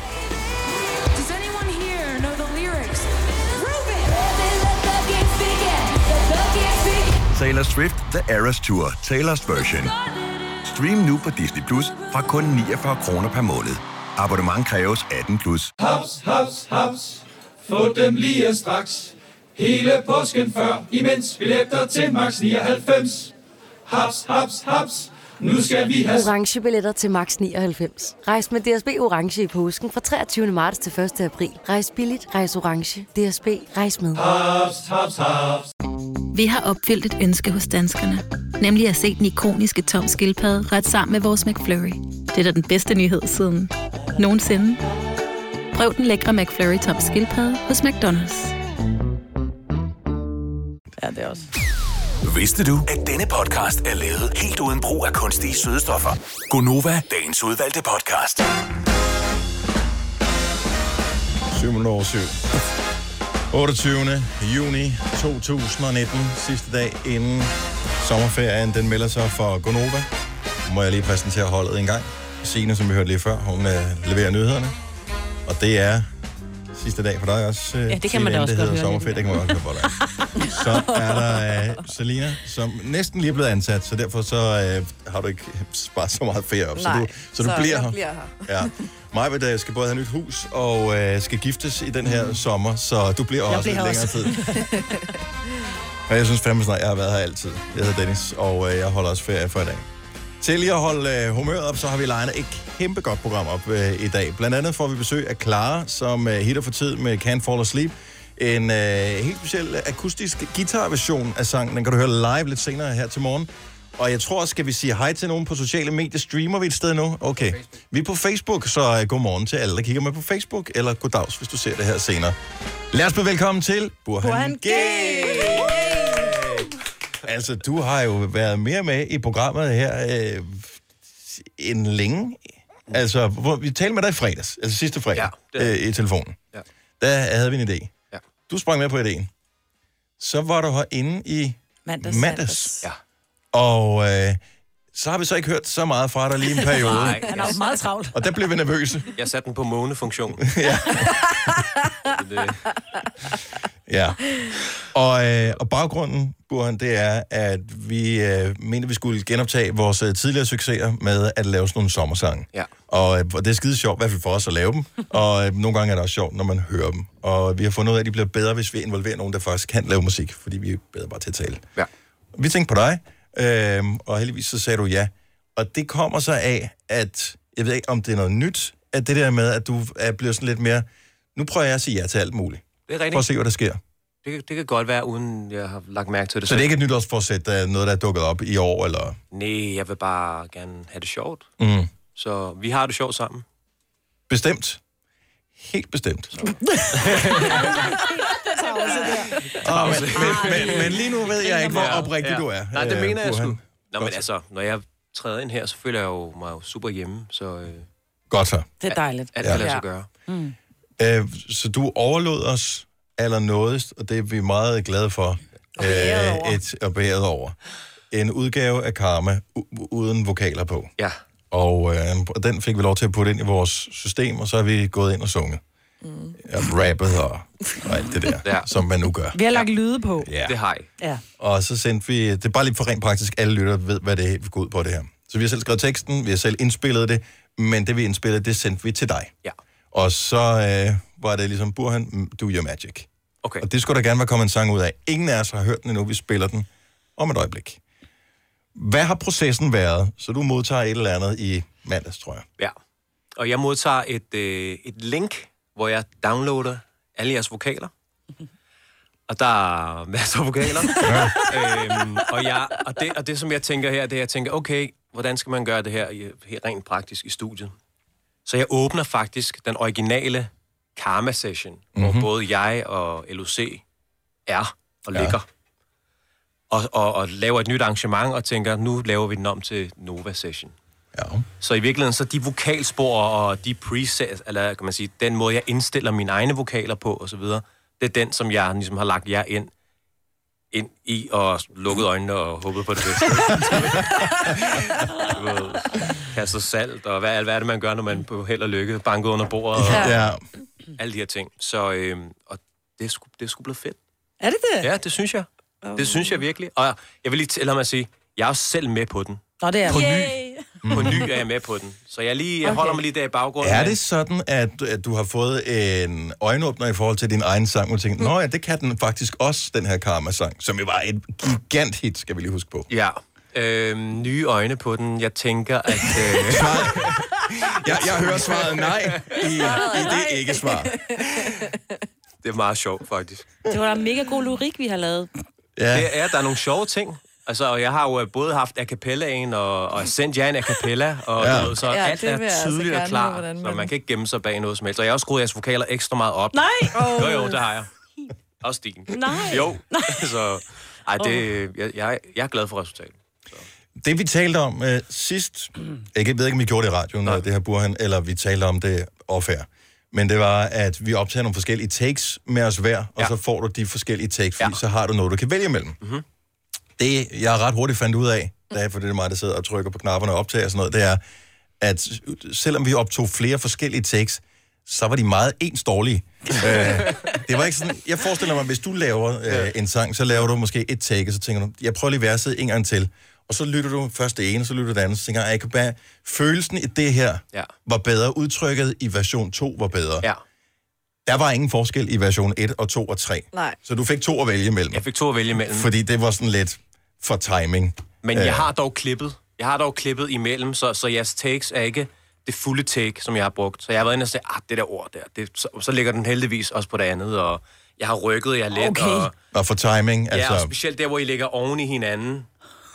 Taylor Swift The Eras Tour, Taylor's version. Stream nu på Disney Plus fra kun 49 kroner per måned. Abonnement kræves 18 plus. Haps, haps, haps. Få dem lige straks. Hele påsken før, imens billetter til max 99. Haps, haps, haps. Nu skal vi have... orange billetter til max 99. Rejs med DSB orange i påsken fra 23. marts til 1. april. Rejs billigt, rejs orange. DSB rejs med. Haps, haps, haps. Vi har opfyldt et ønske hos danskerne. Nemlig at se den ikoniske tom skildpadde ret sammen med vores McFlurry. Det er da den bedste nyhed siden nogensinde. Prøv den lækre McFlurry tom skildpadde hos McDonald's. Ja, det er også. Vidste du, at denne podcast er lavet helt uden brug af kunstige sødestoffer? Gonova, dagens udvalgte podcast. 7 minutter over 7. 28. juni 2019. Sidste dag inden sommerferien. Den melder sig for Gonova. Må jeg lige præsentere holdet en gang. Signe, som vi hørte lige før, hun øh, leverer nyhederne. Og det er sidste dag for dig også. Øh, Ja, det kan man da også godt hedder høre sommerferie. Det kan man godt høre på dig. Så er der øh, Selina, som næsten lige er blevet ansat, så derfor så øh, har du ikke sparet så meget ferie op. så Nej, du, så du så bliver jeg her. bliver her. Ja. Mig vil skal både have nyt hus og øh, skal giftes i den her sommer, så du bliver Jeg også bliver lidt længere også. tid. Og jeg synes fandme snart, jeg har været her altid. Jeg hedder Dennis, og øh, jeg holder også ferie for i dag. Til lige at holde øh, humøret op, så har vi legnet et kæmpe godt program op øh, i dag. Blandt andet får vi besøg af Clara, som øh, hitter for tid med Can't Fall Asleep. En øh, helt speciel akustisk guitarversion af sangen. Den kan du høre live lidt senere her til morgen. Og jeg tror, skal vi sige hej til nogen på sociale medier? Streamer vi et sted nu? Okay. Vi er på Facebook, så uh, god morgen til alle, der kigger med på Facebook. Eller goddags, hvis du ser det her senere. Lad os byde velkommen til Burhan, Burhan G. Altså, du har jo været mere med i programmet her øh, end længe. Altså, hvor, vi talte med dig i fredags, altså sidste fredag, Ja, øh, i telefonen. Ja. Der havde vi en idé. Ja. Du sprang med på idéen. Så var du herinde i Mandags. mandags. Ja. Og øh, så har vi så ikke hørt så meget fra dig lige en periode. Nej, Han er jo meget travlt. Og der blev vi nervøse. Jeg satte den på månefunktion. ja. Det, ja. Og, øh, og baggrunden, Burhan, det er, at vi øh, mente, vi skulle genoptage vores øh, tidligere succeser med at lave sådan nogle sommersange. Ja. Og, øh, og det er skide sjovt, i hvert fald for os at lave dem. Og øh, nogle gange er det også sjovt, når man hører dem. Og vi har fundet ud af, at de bliver bedre, hvis vi involverer nogen, der faktisk kan lave musik. Fordi vi er bedre bare til at tale. Ja. Vi tænkte på dig, øh, og heldigvis så sagde du ja. Og det kommer så af, at jeg ved ikke, om det er noget nyt, at det der med, at du er blevet sådan lidt mere... Nu prøver jeg at sige ja til alt muligt. Det er Prøv at se, hvad der sker. Det, kan- det kan godt være, uden jeg har lagt mærke til det. Så det er ikke et nytårsforsæt, der er noget, der er dukket op i år, eller... Nej, jeg vil bare gerne have det sjovt. Mm. Så vi har det sjovt sammen. Bestemt. Helt bestemt. Oh, men, men, men, men lige nu ved jeg ikke, hvor oprigtig du er. Nej, det øh, mener jeg sgu. Nå, men altså, når jeg træder ind her, så føler jeg jo mig jo super hjemme, så... Øh, Godt så. Det er dejligt. Alt kan lade sig gøre. Mm. Øh, så du overlod os allernådigst, og det er vi meget glade for. Øh, et, og over. En udgave af Karma u- uden vokaler på. Ja. Og øh, og den fik vi lov til at putte ind i vores system, og så er vi gået ind og sunget. Mm. Ja, rappet og, og alt det der, ja. som man nu gør. Vi har lagt lyde på. Ja. Det har I. Ja. Og så sendte vi, det er bare lige for rent praktisk, alle lytter ved, hvad det går ud på det her. Så vi har selv skrevet teksten, vi har selv indspillet det, men det vi indspillede, det sendte vi til dig. Ja. Og så øh, var det ligesom, Burhan, mm, do your magic. Okay. Og det skulle der gerne være kommet en sang ud af. Ingen af os har hørt den endnu, vi spiller den om et øjeblik. Hvad har processen været? Så du modtager et eller andet i mandags, tror jeg. Ja. Og jeg modtager et, øh, et link, hvor jeg downloader alle jeres vokaler. Og der er masser af vokaler. øhm, og, jeg, og, det, og det, som jeg tænker her, det er, jeg tænker, okay, hvordan skal man gøre det her i- helt rent praktisk i studiet? Så jeg åbner faktisk den originale Karma Session, mm-hmm. hvor Mhm. både jeg og LOC er og Ja. ligger. Og, og, og laver et nyt arrangement og tænker, nu laver vi den om til Nova Session. Ja. Så i virkeligheden, så de vokalspor og de presets, eller kan man sige, den måde, jeg indstiller mine egne vokaler på og så videre, det er den, som jeg ligesom har lagt jer ind, ind i og lukket øjnene og håbet på det bedste. Kastet salt, og hvad, hvad er det, man gør, når man på held og lykke banker under bordet, og Ja. alle de her ting. Så øhm, og det er, sgu, det er sgu blevet fedt. Er det det? Ja, det synes jeg. Det synes jeg virkelig. Og jeg vil lige tælle mig at sige, jeg er også selv med på den. Nå, det er På ny. På ny er jeg med på den. Så jeg, lige, jeg Okay. holder mig lige der i baggrunden. Er det sådan, at, at du har fået en øjenåbner i forhold til din egen sang, og du tænker, nå ja, det kan den faktisk også, den her Karma-sang, som jo var et gigant hit, skal vi lige huske på. Ja. Øhm, nye øjne på den. Jeg tænker, at... Øh... jeg, jeg hører svaret nej i, i det ikke-svar. Det er meget sjovt, faktisk. Det var da en mega god lyrik, vi har lavet. Ja. Det er, der er nogle sjove ting. Altså, og jeg har jo både haft a cappellaen og, og sendt jer en a cappella, og Ja. ved, så Ja, alt det er altså tydeligt gerne og klart, hvordan så man- kan ikke gemme sig bag noget som helst. Og jeg har også skruet jeres vokaler ekstra meget op. Nej! Jo, jo, det har jeg. Også din. Nej. Jo. så, ej, det, jeg, jeg, jeg er glad for resultatet. Det vi talte om øh, sidst, jeg ved ikke, om vi gjorde det i radioen, Nej. det her Burhan, eller vi talte om det off-air, men det var, at vi optager nogle forskellige takes med os hver, og Ja. så får du de forskellige takes, fordi Ja. så har du noget, du kan vælge imellem. Mhm. Det, jeg ret hurtigt fandt ud af, da, for det er mig, der sidder og trykker på knapperne og optager og sådan noget, det er, at selvom vi optog flere forskellige takes, så var de meget ens dårlige. øh, det var ikke sådan, jeg forestiller mig, hvis du laver øh, en sang, så laver du måske et take, og så tænker du, jeg prøver lige verset en gang til. Og så lytter du først det ene, så lytter du det andet, så tænker jeg, jeg kan bare, følelsen i det her Ja. var bedre, udtrykket i version 2 var bedre. Ja. Der var ingen forskel i version 1 og 2 og 3. Nej. Så du fik to at vælge imellem, Jeg fik to at vælge imellem. fordi det var sådan lidt for timing. Men Øh, jeg har dog klippet. Jeg har dog klippet imellem, så, så jeres takes er ikke det fulde take, som jeg har brugt. Så jeg har været inde og sagt, ah, det der ord der, det, så, så ligger den heldigvis også på det andet, og jeg har rykket jer lidt. Okay. Og, Og for timing, ja, altså... og specielt der, hvor I ligger oven i hinanden.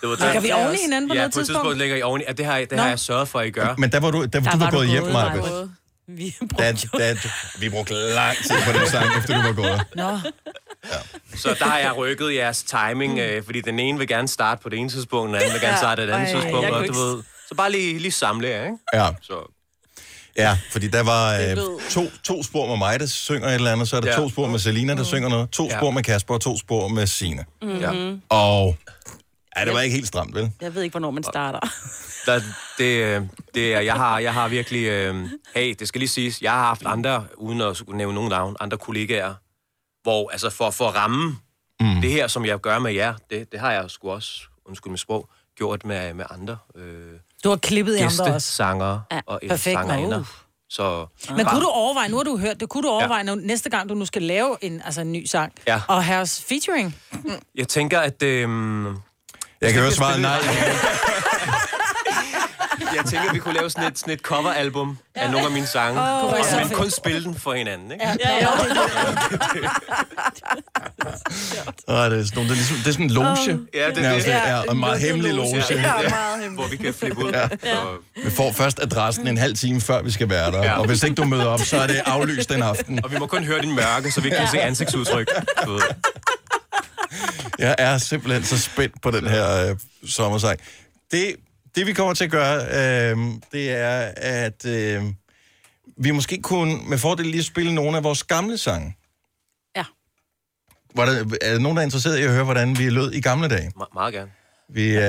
Det var Ligger vi oven i hinanden på ja, noget på et tidspunkt? tidspunkt ligger I oven i, og det har, det har Nå. jeg sørget for, at I gør. Men der var du, der, der du var gået hjem. Maja. Vi Da, da, vi brugte lang tid på den sang, efter du var gået. Nå. Så der har jeg rykket jeres timing, øh, fordi den ene vil gerne starte på det ene tidspunkt, den anden vil gerne Ja. starte på det andet Ej, tidspunkt, jeg og kunne du ikke- ved... Så bare lige, lige samle jer, ikke? Ja. Så, Ja, fordi der var øh, to, to spor med mig, der synger et eller andet, så er der Ja. to spor med Selina, der synger noget, to Ja. spor med Kasper og to spor med Sine. ja. Og ja, det var ikke helt stramt, vel? Jeg ved ikke, hvornår man starter. Der, det, øh, det er, jeg har, jeg har virkelig, øh, hey, det skal lige siges, jeg har haft andre, uden at skulle nævne nogen navn, andre kollegaer, hvor, altså for, for at ramme mm. det her, som jeg gør med jer, det, det har jeg sgu også, undskyld med sprog, gjort med, med andre øh, Du har klippet i andre også. gæstesanger Ja, og perfekt, sangerinder. uh. Så Men kunne du overveje, nu har du hørt det, kunne du overveje, når, næste gang du nu skal lave en, altså en ny sang, Ja. og have os featuring? jeg tænker, at... Øh, Jeg kan høre svaret nej. jeg tænker, vi kunne lave sådan et, sådan et coveralbum af nogle af mine sange, Åh, oh, ja. men kun spille den for hinanden, ikke? Ja, ja, Og det, er sådan, nogle- det, er ligesom, det er sådan en loge. Ja, det er Ja, det. ja, og en meget hemmelig loge. Ja, meget hemmeligt. Hvor vi kan flippe ud. Ja. Så, Vi får først adressen en halv time, før vi skal være der. Ja. Og hvis ikke du møder op, så er det aflyst den aften. og vi må kun høre din mørke, så vi kan se ansigtsudtryk. Jeg er simpelthen så spændt på den her øh, sommersang. Det, det, vi kommer til at gøre, øh, det er, at øh, vi måske kunne med fordel lige spille nogle af vores gamle sange. Ja. Var der, er der nogen, der er interesseret i at høre, hvordan vi lød i gamle dage? Me- meget gerne. Vi, øh,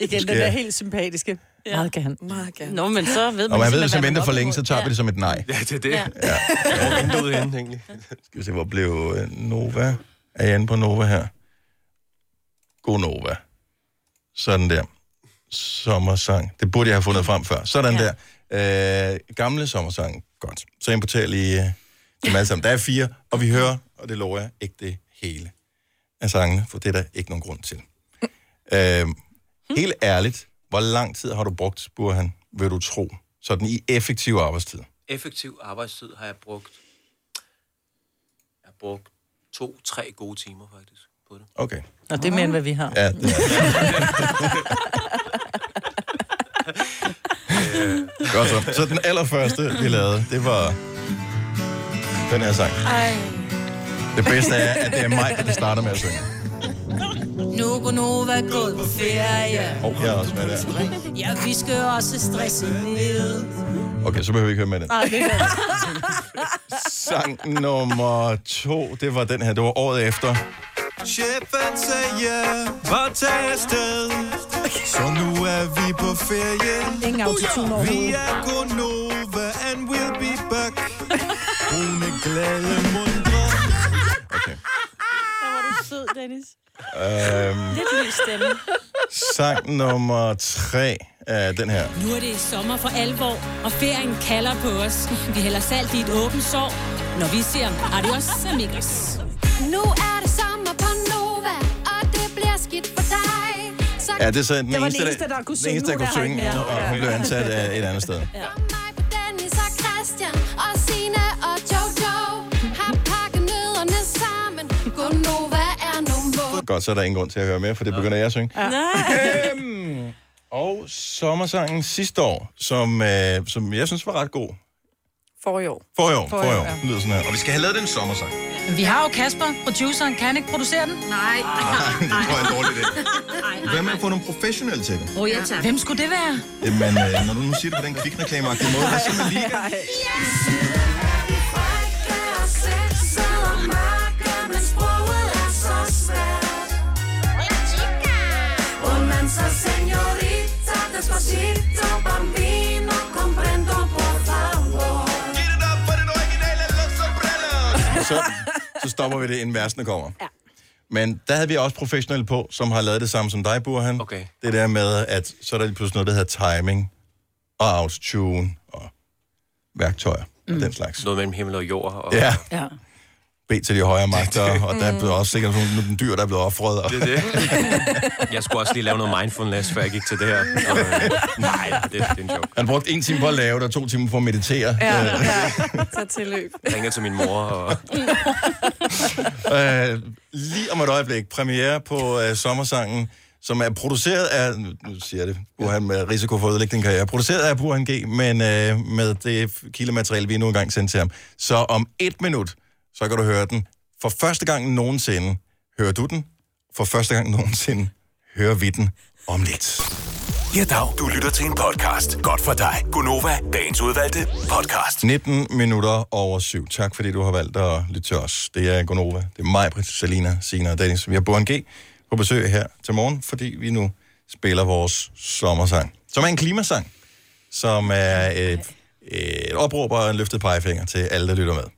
Igen, Måske- den er helt sympatiske. Ja. Meget gerne. Meget gerne. Nå, men så ved og man ved, simpelthen, hvis man venter er for længe, så tager vi det som et nej. Ja, det er det. Ja. Ja. Hvor er vinduet henne, egentlig? Skal vi se, hvor blev øh, Nova? Er jeg inde på Nova her? God Nova. Sådan der. Sommersang. Det burde jeg have fundet frem før. Sådan ja. der. Øh, gamle sommersang. Godt. Så importerer lige øh, dem alle sammen. Der er fire, og vi hører, og det lover jeg, ikke det hele af sangene, for det er der ikke nogen grund til. øh, helt ærligt, hvor lang tid har du brugt, Burhan, vil du tro, sådan i effektiv arbejdstid? Effektiv arbejdstid har jeg brugt... Jeg har brugt to-tre gode timer, faktisk, på det. Okay. Nå, det er mere, end hvad vi har. Ja, det er. Godt så. Så den allerførste, vi lavede, det var den her sang. Ej. Det bedste er, at det er mig, der starter med at synge. Nu går Nova gået på ferie. Og jeg er også med der. Ja, vi skal også stresse ned. Okay, så behøver vi ikke høre med den. Nej, det er Sang nummer to, det var den her. Det var året efter. Chefen sagde bare tag afsted. Så nu er vi på ferie. Ingen autotune Vi overhovedet. er Gonova, and we'll be back. Brune, glade mundre. Okay. Hvor var du sød, Dennis. Øhm, Lidt lys stemme. sang nummer tre er den her. Nu er det sommer for alvor, og ferien kalder på os. Vi hælder salt i et åbent sår, når vi siger adios amigos. Nu er det sommer Ja, det er så den, Det var eneste, den eneste, der kunne den synge. eneste, der Nu kunne er der synge, mere. og hun blev ansat af et andet sted. Og og og er nummer. Godt, så er der ingen grund til at høre mere, for det begynder jeg at synge. Ja. Øhm, og sommersangen sidste år, som, øh, som jeg synes var ret god. For i år. For i år, For for i år. Den lyder sådan her. Og vi skal have lavet den sommersang. Vi har jo Kasper, produceren. Kan han ikke producere den? Nej. Nej, det tror jeg er en dårlig idé. Hvad med at få nogle professionelle til det? Oh, ja, tak. Hvem skulle det være? Jamen, øh, når du nu siger det på den kvikreklameagtige måde, hvad så med Liga? Señorita, despacito, så, så stopper vi det, inden versene kommer. Ja. Men der havde vi også professionelle på, som har lavet det samme som dig, Burhan. Okay. Det der med, at så er der lige pludselig noget, der hedder timing, og autotune, og værktøjer, mm. og den slags. Noget mellem himmel og jord. Og... Ja. ja. Bed til de højere magter, og der er blevet også sikkert nogle nogle dyr, der er blevet offret. Og... Det er det. Jeg skulle også lige lave noget mindfulness, før jeg gik til det her. Og, øh, nej, det, det er en joke. Han brugte en time på at lave det, og to timer på at meditere. Ja, Øh, ja. Tag tilløb. Jeg ringede til min mor, og Øh, lige om et øjeblik, premiere på øh, sommersangen, som er produceret af, nu nu siger jeg det, Burhan med risiko for at ødelægge din karriere, produceret af Burhan G, men øh, med det kildemateriale, vi nu engang sendte til ham. Så om et minut, så kan du høre den. For første gang nogensinde hører du den. For første gang nogensinde hører vi den om lidt. Ja, dag. Du lytter til en podcast. Godt for dig. Gunova, dagens udvalgte podcast. 19 minutter over syv. Tak fordi du har valgt at lytte til os. Det er Gonova. Det er mig, Britt, Selina, Sina og Dennis. Vi har Burhan G på besøg her til morgen, fordi vi nu spiller vores sommersang. Som er en klimasang, som er et, et opråb og en løftet pegefinger til alle, der lytter med.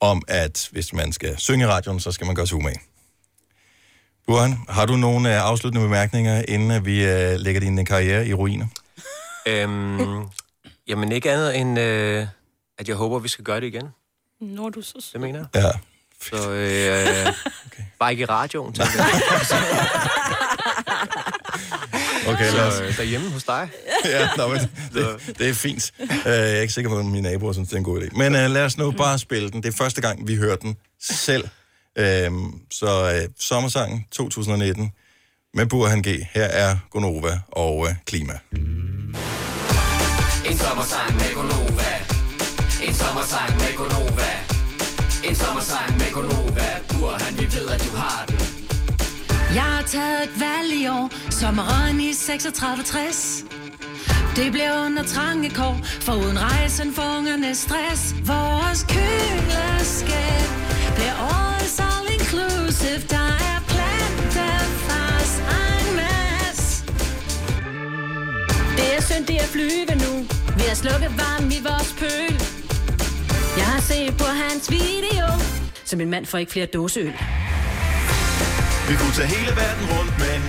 Om at hvis man skal synge i radioen, så skal man gøre sig umage. Burhan, har du nogle øh, afsluttende bemærkninger, inden at vi øh, lægger din karriere i ruiner? øhm, jamen ikke andet end, øh, at jeg håber, vi skal gøre det igen. Nu er du så sød. Det mener jeg. Ja. Så øh, okay. bare ikke i radioen, tænker jeg. Okay, lad os... Så øh, derhjemme hos dig. ja, nå, men det, det er fint. Uh, jeg er ikke sikker på, at mine naboer synes, det er en god idé. Men uh, lad os nu bare spille den. Det er første gang, vi hører den selv. Uh, så uh, sommersangen 2019 med Burhan G. Her er Gonova og uh, Klima. En sommersang med Gonova. En sommersang med Gonova. En sommersang med Gonova. Burhan, vi ved, at du har den. Jeg har taget et valg i år, sommeren i 36 Det bliver under trange kår, for uden rejsen for ungerne stress. Vores køleskab bliver årets all inclusive. Der er plantefars en masse. Det er synd, det er flyve nu. Vi har slukket varmen i vores pøl. Jeg har set på hans video, så min mand får ikke flere dåseøl. Vi kunne tage hele verden rundt, men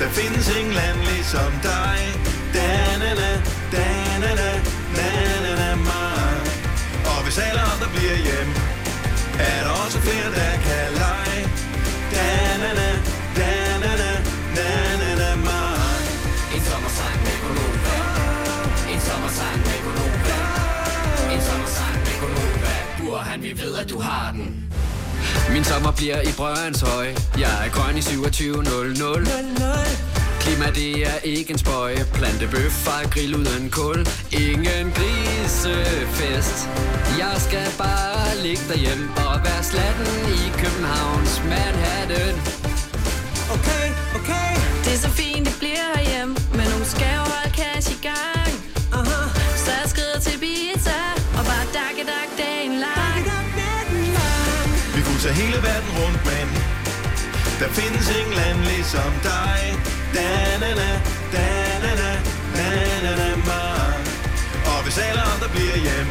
der findes ingen land ligesom dig. Da-na-na, da-na-na, na-na-na, mig. Og hvis alle andre bliver hjem, er der også flere, der kan lege. Da-na-na, da-na-na, na-na-na, mig. En sommersang med Gonova. En sommersang med Gonova. En sommersang med Gonova. Burhan, vi ved, at du har den. Min sommer bliver i Brøndshøj. Jeg er grøn i 2700. Klima, det er ikke en spøj. Plantebøf, far, grill uden kul. Ingen grisefest. Jeg skal bare ligge derhjemme og være slatten i Københavns Manhattan. Okay, okay. Det er så fint, det bliver herhjemme. Men nogle skal jo holde cash i gang. Aha. Rejser hele verden rundt, men der findes ingen land ligesom dig. Da-na-na, da-na-na, na-na-na, mig. Og hvis alle andre bliver hjem,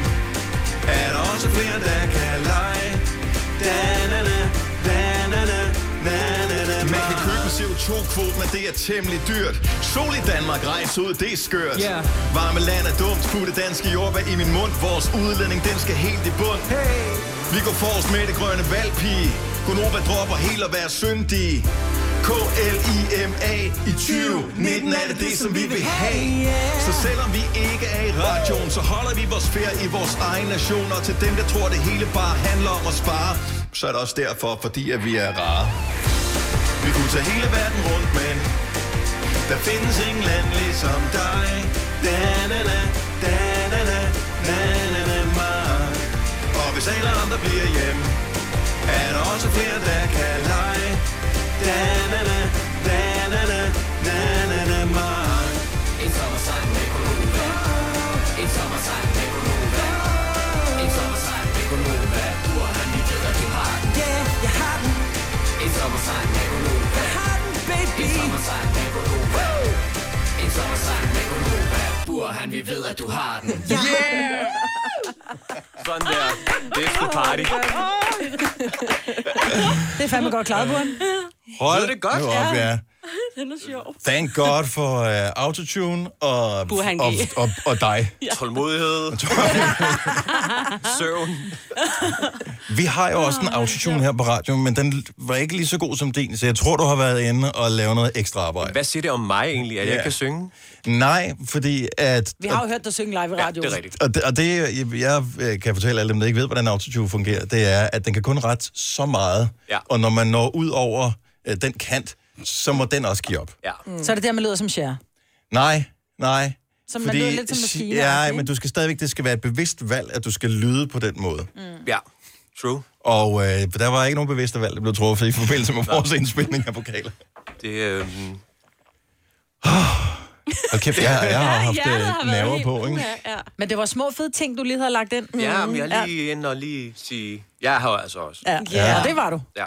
er der også flere, der kan lege. Da-na-na, da-na-na, CO2-kvote, men det er temmelig dyrt. Sol i Danmark, rejse ud, det er skørt. Yeah. Varme land er dumt, putte danske jordbær i min mund. Vores udledning, den skal helt i bund. Hey! Vi går forrest med det grønne valgpige. Gunova dropper helt at være syndige. K-L-I-M-A i 2019 er det det, som vi vil have. Så selvom vi ikke er i radioen, så holder vi vores ferie i vores egen nation. Og til dem, der tror, det hele bare handler om at spare, så er det også derfor, fordi at vi er rare. Vi kunne tage hele verden rundt, men der findes ingen land ligesom dig. Da, da, da, da, da, da, da, da, da, mig. Og hvis alle andre bliver hjem, er der også flere, der kan lege. Da, da, da, da, da, da, da, da, da, mig. En sommersang med Gonova. En sommersang En sommersang med Gonova. Jeg har den, baby. En sommersang med Gonova. En sommersang med Gonova. Burhan, vi ved, at du har den. Yeah! Sådan der. Det er sgu party. Det er fandme godt klaret, Buren. Hold det godt? nu op, ja. Den er sjov. Thank God for uh, autotune og, Burhan G. og, og, og dig. Tålmodighed. Søvn. Vi har jo også en autotune her på radioen, men den var ikke lige så god som din, så jeg tror, du har været inde og lavet noget ekstra arbejde. Hvad siger det om mig egentlig, at jeg Ja. kan synge? Nej, fordi at... Vi har jo hørt dig synge live i Ja, radioen. det er rigtigt. Og det, og det, jeg, jeg kan fortælle alle dem, der ikke ved, hvordan autotune fungerer, det er, at den kan kun rette så meget, Ja. og når man når ud over øh, den kant, så må den også give op. Ja. Mm. Så er det der, man lyder som Cher. Nej, nej. Så man lyder lidt som maskiner. Ja, men du skal stadigvæk, det skal være et bevidst valg, at du skal lyde på den måde. Mm. Ja, true. Og øh, der var ikke nogen bevidste valg, der blev truffet i forbindelse med vores indspilning af vokaler. Det, øh, Og kæft, jeg, jeg har haft hjertet øh, har på, ikke? Ja, ja. Men det var små fede ting, du lige havde lagt ind. ja, men jeg er lige inde og lige sige... Jeg har altså også. Ja, Ja. ja. det var du. Ja.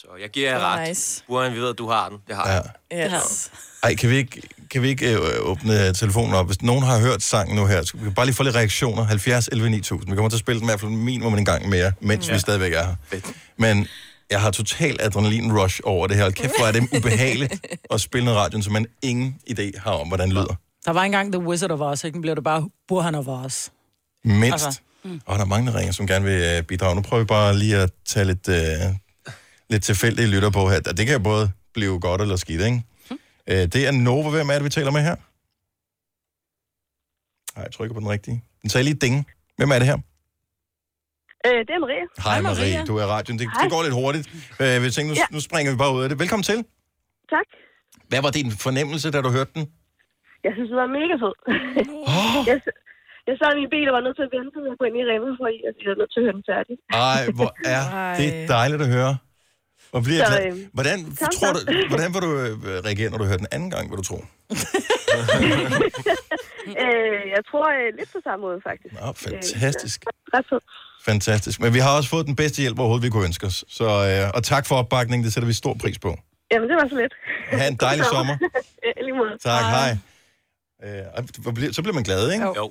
Så jeg giver jer ret. nice. Burhan, vi ved, at du har den. Det har jeg. Yes. Ej, kan vi ikke, kan vi ikke øh, åbne telefonen op? Hvis nogen har hørt sangen nu her, så vi kan bare lige få lidt reaktioner. 70 11 9000. Vi kommer til at spille den i hvert fald minimum en gang mere, mens ja. vi stadigvæk er her. Men jeg har total adrenalin-rush over det her. Hold Kæft, hvor er det ubehageligt at spille noget radioen, som man ingen idé har om, hvordan det lyder. Der var engang The Wizard of Oz, ikke? Nu blev det bare Burhan of Oz. Mindst. Altså, mm. Og der er mange, der ringer, som gerne vil øh, bidrage. Nu prøver vi bare lige at tage lidt, øh, lidt tilfældige lytter på her. Det kan jo både blive godt eller skidt, ikke? Mm. Øh, det er Nova. Hvem er det, vi taler med her? Nej, jeg trykker på den rigtige. Den sagde lige ding. Hvem er det her? Øh, det er Maria. Hej Marie, du er i radioen. Det, Hej. det går lidt hurtigt. Øh, vi tænker, nu, Ja. nu springer vi bare ud af det. Velkommen til. Tak. Hvad var din fornemmelse, da du hørte den? Jeg synes, det var mega fed. Oh. jeg, jeg sad i min bil og var nødt til at vente, til jeg gå ind i remmet, fordi jeg jeg var nødt til at høre den færdig. Ej, hvor er det dejligt at høre. Hvor bliver Så, glad. øh, Hvordan, tak, tror du, hvordan vil du øh, reagere, når du hører den anden gang, vil du tro? øh, jeg tror øh, lidt på samme måde, faktisk. Nå, fantastisk. Øh. Fantastisk. Men vi har også fået den bedste hjælp overhovedet, vi kunne ønske os. Så, øh, og tak for opbakningen, det sætter vi stor pris på. Jamen, det var så lidt. Ha' en dejlig sommer. Ja, i lige måde. Tak, hej. Øh, og hvor bliver- så bliver man glad, ikke? Jo.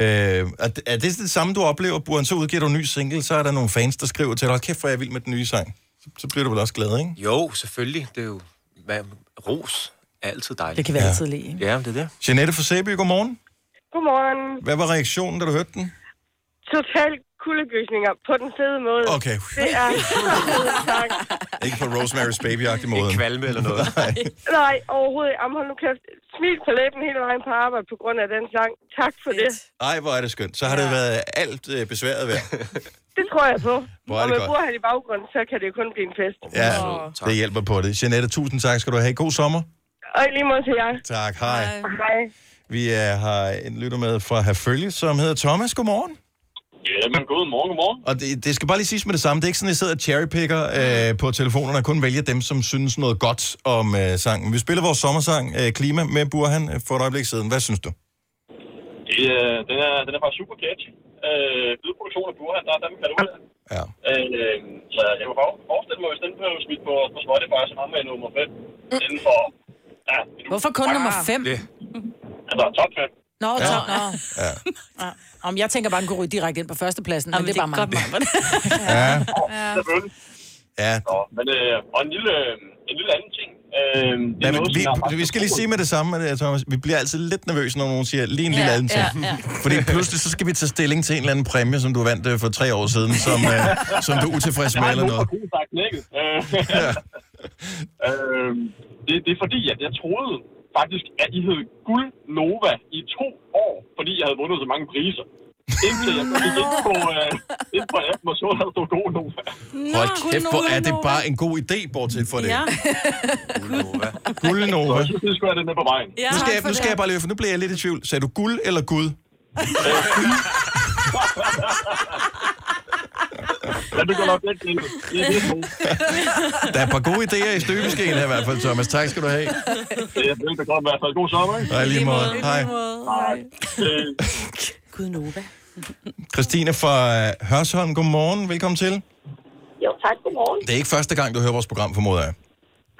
Øh, er, det- er det det samme, du oplever, Buren? Så udgiver du en ny single, så er der nogle fans, der skriver til dig, "Hold kæft, hvor er jeg vild med den nye sang. Så, så bliver du vel også glad, ikke? Jo, selvfølgelig. Det er jo... Hvad, ros er altid dejligt. Det kan vi Ja. altid lide. Ja, det er det. Jeanette fra Sæby, godmorgen. Godmorgen. Hvad var reaktionen, da du hørte den? Total kuldegysninger på den fede måde. Okay. Det er. Ikke på Rosemary's Baby-agtig måde. Ikke kvalme eller noget. Nej. Nej, overhovedet ikke. Jamen, hold nu kæft. Smil på læben hele vejen på arbejde på grund af den sang. Tak for det. Ej, hvor er det skønt. Så har det været alt øh, besværet værd. Det tror jeg på. Hvor er Og det med godt. Burhan i baggrunden, så kan det jo kun blive en fest. Ja, det hjælper på det. Jeanette, tusind tak skal du have. God sommer. Og lige måde til jer. Tak, hej. Hej. Vi er, har en lytter med fra Herfølge, som hedder Thomas. Godmorgen. Jamen, god morgen, god morgen. Og det, det skal bare lige siges med det samme. Det er ikke sådan, at jeg sidder og cherrypicker øh, på telefonerne og kun vælger dem, som synes noget godt om øh, sangen. Vi spiller vores sommersang øh, Klima med Burhan øh, for et øjeblik siden. Hvad synes du? Det, øh, den, er, den er bare super catchy. Øh, lydproduktion af Burhan, der, der kan du ud. Ja. Øh, så jeg for- forestille mig, hvis den blev smidt på, på Spotify, som ham med nummer 5. Inden for... Ja, Hvorfor kun nummer 5? altså top 5. Nå, Ja. ja. nå. Ja. Ja. Om jeg tænker bare, den kunne ryge direkte ind på førstepladsen, men, Jamen, det er bare mig. Ja. Ja. Selvfølgelig. Ja. Nå, men, øh, og en lille, en lille anden ting. Øh, det Ja, er men noget, vi, har vi skal lige sige med det samme, øh, Thomas. Vi bliver altid lidt nervøse, når nogen siger lige en lille Ja, anden ting. ja, ja. Fordi pludselig så skal vi tage stilling til en eller anden præmie, som du vandt øh, for tre år siden, som, øh, som du er utilfreds med eller noget. Øh, det, det er fordi, at jeg troede faktisk, at I hed Guld Nova i to år, fordi jeg havde vundet så mange priser. Indtil jeg så gik ind på, øh, ind på appen og så, at der stod God Nova. Hold kæft, hvor er det bare en god idé, bortset fra det. Ja. Guld Nova. Så jeg synes, det skulle have det med på vejen. Ja, nu skal, jeg, nu skal jeg bare lige, for nu bliver jeg lidt i tvivl. Sagde du guld eller gud? Ja, det går nok til. Det er det, Der er et par gode idéer i støbeskeen her i hvert fald, Thomas. Tak skal du have. det er velbekomme i hvert fald. God sommer, ikke? Nej, lige måde. Hej. Hej. Gud Nova. Christine fra øh, Hørsholm, godmorgen. Velkommen til. Jo, tak. Godmorgen. Det er ikke første gang, du hører vores program, formoder jeg.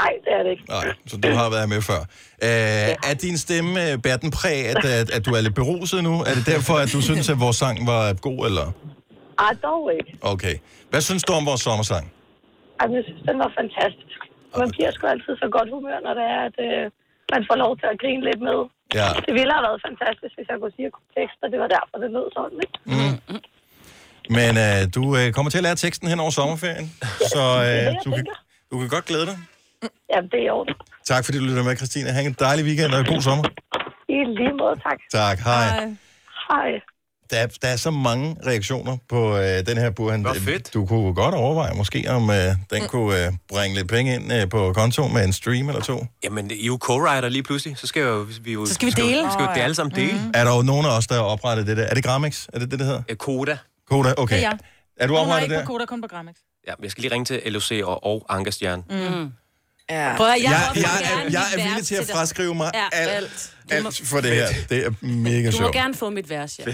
Nej, det er det ikke. Nej, så du har været med før. Øh, er din stemme, øh, bærer den præg, at, at, at du er lidt beruset nu? Er det derfor, at du synes, at vores sang var god, eller? Ej, dog ikke. Okay. Hvad synes du om vores sommersang? Ej, men jeg synes, den var fantastisk. Man bliver sgu altid så godt humør, når det er, at øh, man får lov til at grine lidt med. Ja. Det ville have været fantastisk, hvis jeg kunne sige tekst, og det var derfor, det lød sådan, ikke? Mm. Men øh, du øh, kommer til at lære teksten hen over sommerferien, så øh, det, du, kan, du kan godt glæde dig. Jamen, det er i orden. Tak fordi du lytter med, Christine. Ha' en dejlig weekend og en god sommer. I lige måde, tak. Tak, hej. Hej. Der er, der er så mange reaktioner på øh, den her burhan. Hvor fedt. Du kunne godt overveje måske, om øh, den kunne øh, bringe lidt penge ind øh, på kontoen med en stream eller to. Jamen, I er jo co-writer lige pludselig. Så skal, jo, vi jo, Så skal vi dele. Skal, skal vi det alle sammen dele. Mm. Er der jo nogen af os, der har oprettet det der? Er det Gramex? Er det det, det hedder? Koda. Koda, okay. Det er jeg. Er du oprettet ikke der? på Koda, kun på Gramex. Ja, jeg skal lige ringe til LOC og, og Ankerstjern. Mm. Ja. Prøv at, jeg, Jeg, vil jeg, gerne er, jeg er villig til at fraskrive mig Ja, alt, alt. Alt for det her. Det er mega Du må sjovt. gerne få mit vers, ja.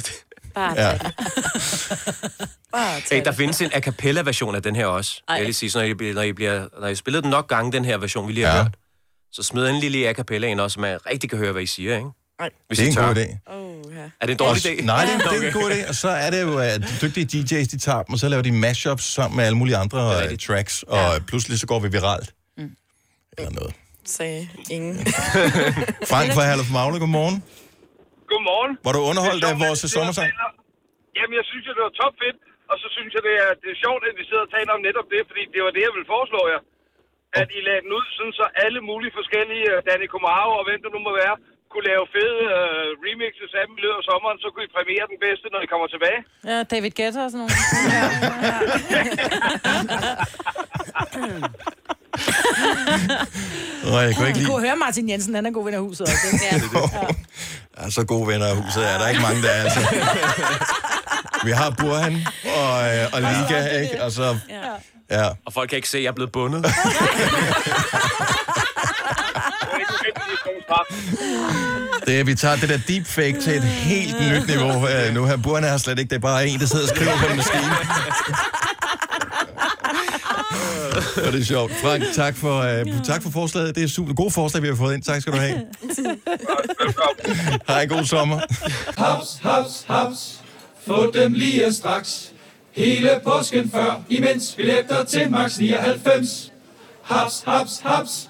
Bare Ja. ja. det. Hey, der findes en a cappella version af den her også. Ej. Jeg vil lige sige, så når I, bliver- når I, bliver, når I spiller den nok gange, den her version, vi lige har Ja. ja. hørt, så smid en lille a cappella ind også, så man rigtig kan høre, hvad I siger, ikke? Nej. Hvis Det er I en tør. god idé. Oh, ja. Er det en dårlig idé? Nej, det er, det er en Okay. god idé. Og så er det jo, at de dygtige DJ's, de tager dem, og så laver de mashups sammen med alle mulige andre øh, tracks, og pludselig så går vi viralt. Eller noget. Sagde ingen. Frank fra Herluf Magle, godmorgen. Godmorgen. Var du underholdt af vores sommersang? Jamen, jeg synes det var topfedt. Og så synes jeg, det er, det er sjovt, at vi sidder og taler om netop det, fordi det var det, jeg ville foreslå jer. At I lagde den ud, sådan så alle mulige forskellige, uh, Danny Comaro og hvem det nu må være, kunne lave fede uh, remixes af dem i løbet af sommeren, så kunne I premiere den bedste, når I kommer tilbage. Ja, David Guetta og sådan noget. Nå, jeg kunne ikke Vi lide... kunne høre Martin Jensen, han er god ven af huset også. ikke? Ja. Ja, så gode venner af huset er der ikke mange, der er. Altså. Vi har Burhan og, øh, og Liga, ikke? Og så... Ja. Og folk kan ikke se, at jeg er blevet bundet. Det vi tager det der deepfake til et helt nyt niveau øh, nu her. Burne har slet ikke, det er bare en, der sidder og skriver på en maskine. Og det er sjovt. Frank, tak for, øh, tak for forslaget. Det er super gode forslag, vi har fået ind. Tak skal du have. Hej, god sommer. Haps, haps, haps. Få dem lige straks. Hele påsken før, imens billetter til max 99. Haps, haps, haps.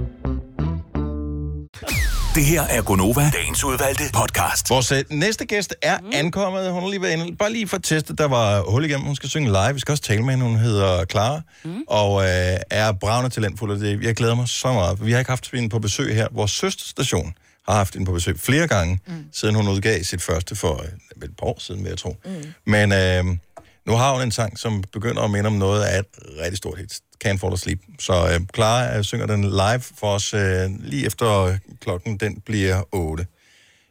Det her er Gonova, dagens udvalgte podcast. Vores øh, næste gæst er mm. ankommet. Hun har lige været inde. Bare lige for at teste, der var hul igennem. Hun skal synge live. Vi skal også tale med hende. Hun hedder Clara. Mm. Og øh, er bravende talentfuld. Og det, jeg glæder mig så meget. Vi har ikke haft hende på besøg her. Vores søsterstation har haft hende på besøg flere gange, mm. siden hun udgav sit første for øh, vel et par år siden, vil jeg tro. Mm. Men øh, nu har hun en sang, som begynder at minde om noget af et rigtig stort hit. Can't Fall Asleep. Så øh, Clara øh, synger den live for os øh, lige efter klokken den bliver 8.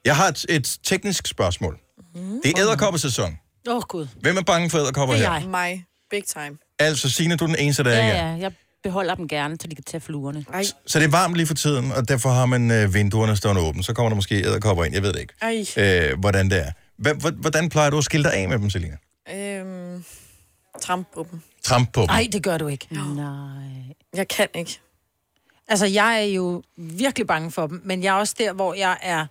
Jeg har et, et teknisk spørgsmål. Mm. Det er æderkoppesæson. Åh, oh, Gud. Hvem er bange for æderkopper Det er her? jeg. Mig. Big time. Altså, Signe, du er den eneste, der Ja, ikke er. ja, jeg beholder dem gerne, så de kan tage fluerne. Ej. Så det er varmt lige for tiden, og derfor har man øh, vinduerne stående åbne. Så kommer der måske æderkopper ind, jeg ved det ikke, Ej. øh, hvordan det er. Hvordan plejer du at skille dig af med dem, Selina? Øhm, tramp på dem. Tramp på dem. Nej, det gør du ikke. Nej. Jeg kan ikke. Altså, jeg er jo virkelig bange for dem, men jeg er også der, hvor jeg er...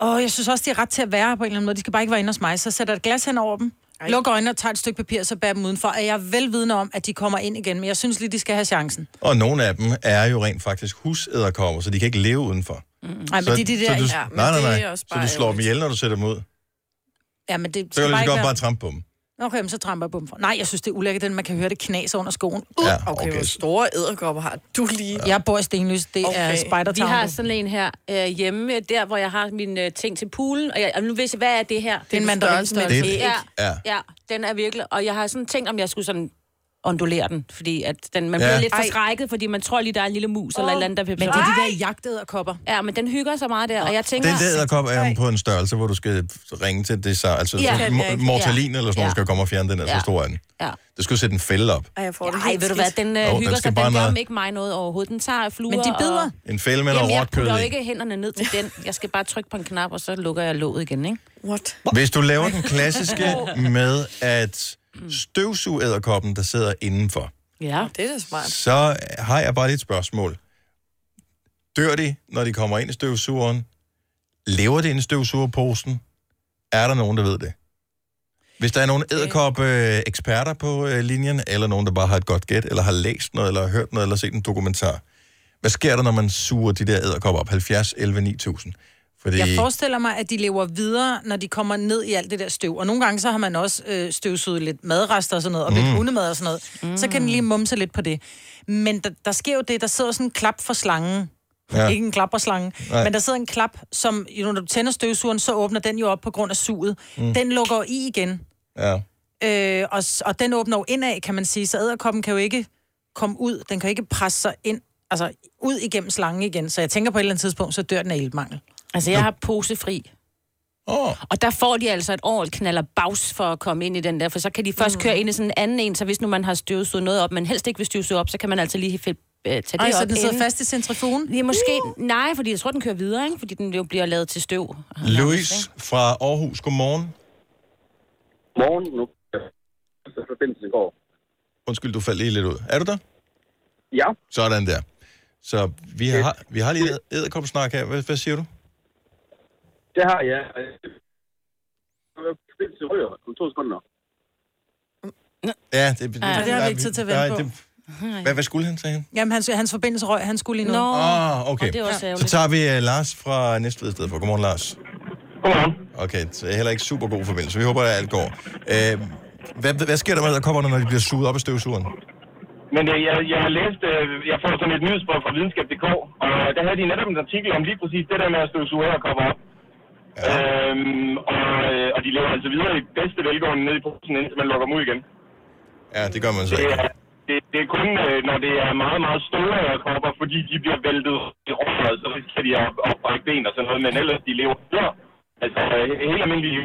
Åh, jeg synes også, de er ret til at være på en eller anden måde. De skal bare ikke være inde hos mig. Så sætter jeg et glas hen over dem, Ej. lukker øjnene og tager et stykke papir, så bærer dem udenfor. Og jeg er velvidende om, at de kommer ind igen, men jeg synes lige, de skal have chancen. Og nogle af dem er jo rent faktisk husæderkopper, så de kan ikke leve udenfor. Mm. Nej, men det er de der... så du, ja, nej, nej, det nej. er også Så du slår dem ihjel, når du sætter dem ud. Ja, men det Så kan du lige så godt bare trampe på dem. Okay, men så tramper jeg på dem for. Nej, jeg synes, det er ulækkert, den man kan høre det knas under skoen. Uh, ja, Okay, hvor store æderkopper har du lige? Jeg bor i Stenløs, det okay. er Vi Spider har sådan en her øh, hjemme, der hvor jeg har mine øh, ting til poolen. Og, jeg, og nu ved jeg, hvad er det her? Det er en mandarinstørrelse. Det er- Ja, Ja. ja, den er virkelig... Og jeg har sådan tænkt, om jeg skulle sådan ondulere den, fordi at den, man Ja. bliver lidt forskrækket, fordi man tror lige, der er en lille mus oh. eller et eller andet, der Men det er de der jagtæderkopper. Ja, men den hygger så meget der, og jeg tænker... Den der æderkop er på en størrelse, hvor du skal ringe til det så, altså Ja. ja. Jeg mortalin eller sådan noget, Ja. skal komme og fjerne den, er så Ja. stor er den. Ja. Du skal sætte en fælde op. Ej, jeg får det Ej, ved du hvad, den øh, den hygger skal sig, bare den gør ikke mig noget overhovedet. Den tager fluer Men de bider. Og... En fælde med noget jeg råt kød putter ikke hænderne ned til den. Jeg skal bare trykke på en knap, og så lukker jeg låget igen, ikke? What? Hvis du laver den klassiske med at støvsuge æderkoppen, der sidder indenfor, Ja. Det er da smart. så har jeg bare lidt spørgsmål. Dør de, når de kommer ind i støvsugeren? Lever de inde i støvsugerposen? Er der nogen, der ved det? Hvis der er nogle æderkop-eksperter på øh, linjen, eller nogen, der bare har et godt gæt, eller har læst noget, eller hørt noget, eller set en dokumentar. Hvad sker der, når man suger de der æderkopper op? 70, 11, 9000? Fordi... Jeg forestiller mig, at de lever videre, når de kommer ned i alt det der støv. Og nogle gange så har man også øh, støvsuget lidt madrester og sådan noget, og lidt Mm. hundemad og sådan noget. Mm. Så kan den lige mumse lidt på det. Men der, der sker jo det, der sidder sådan en klap for slangen. Ja. Ikke en klapperslange, Nej. men der sidder en klap, som jo, når du tænder støvsugeren, så åbner den jo op på grund af suget. Mm. Den lukker i igen, Ja. øh, og, og den åbner jo indad, kan man sige. Så æderkoppen kan jo ikke komme ud, den kan jo ikke presse sig ind, altså ud igennem slangen igen. Så jeg tænker på et eller andet tidspunkt, så dør den af iltmangel. Altså, jeg har posefri. Oh. Og der får de altså et år knaller bags for at komme ind i den der, for så kan de først mm. køre ind i sådan en anden en, så hvis nu man har støvsuget noget op, men helst ikke vil støvsuge op, så kan man altså lige øh, tage det Ej, op. så den sidder inden. fast i centrifugen? Ja, måske. Nej, fordi jeg tror, den kører videre, ikke? Fordi den jo bliver lavet til støv. Louis fra Aarhus, godmorgen. Morgen nu. Forbindelsen går. Undskyld, du faldt lige lidt ud. Er du der? Ja. Sådan der. Så vi har, vi har lige æderkopsnak her. Hvad, hvad siger du? Det har jeg. Forbindelsen ryger om to sekunder. Ja, det, det, Ja, det har vi ikke tid til at vente på. Det, hvad, hvad skulle han sige? Jamen, hans, hans forbindelse røg, han skulle lige nu. Nå. Ah, okay. Så tager vi uh, Lars fra Næstved i stedet for. Godmorgen, Lars. Godmorgen. Okay, så heller ikke super god forbindelse. Vi håber, at alt går. Uh, hvad, hvad sker der med æderkopperne, når de bliver suget op af støvsugeren? Men øh, jeg, jeg har læst, øh, jeg får sådan et nyhedsbrev fra videnskab.dk, og der havde de netop en artikel om lige præcis det der med at støvsuge æderkopper op. Ja. Øhm, og, øh, og de lever altså videre i bedste velgående nede i posen, indtil man lukker dem ud igen. Ja, det gør man så Det ikke. er, det, det er kun, øh, når det er meget, meget store kopper, fordi de bliver væltet i røret, så risikerer de at, at brække ben og sådan noget, men ellers de lever videre. Altså, øh, helt almindelige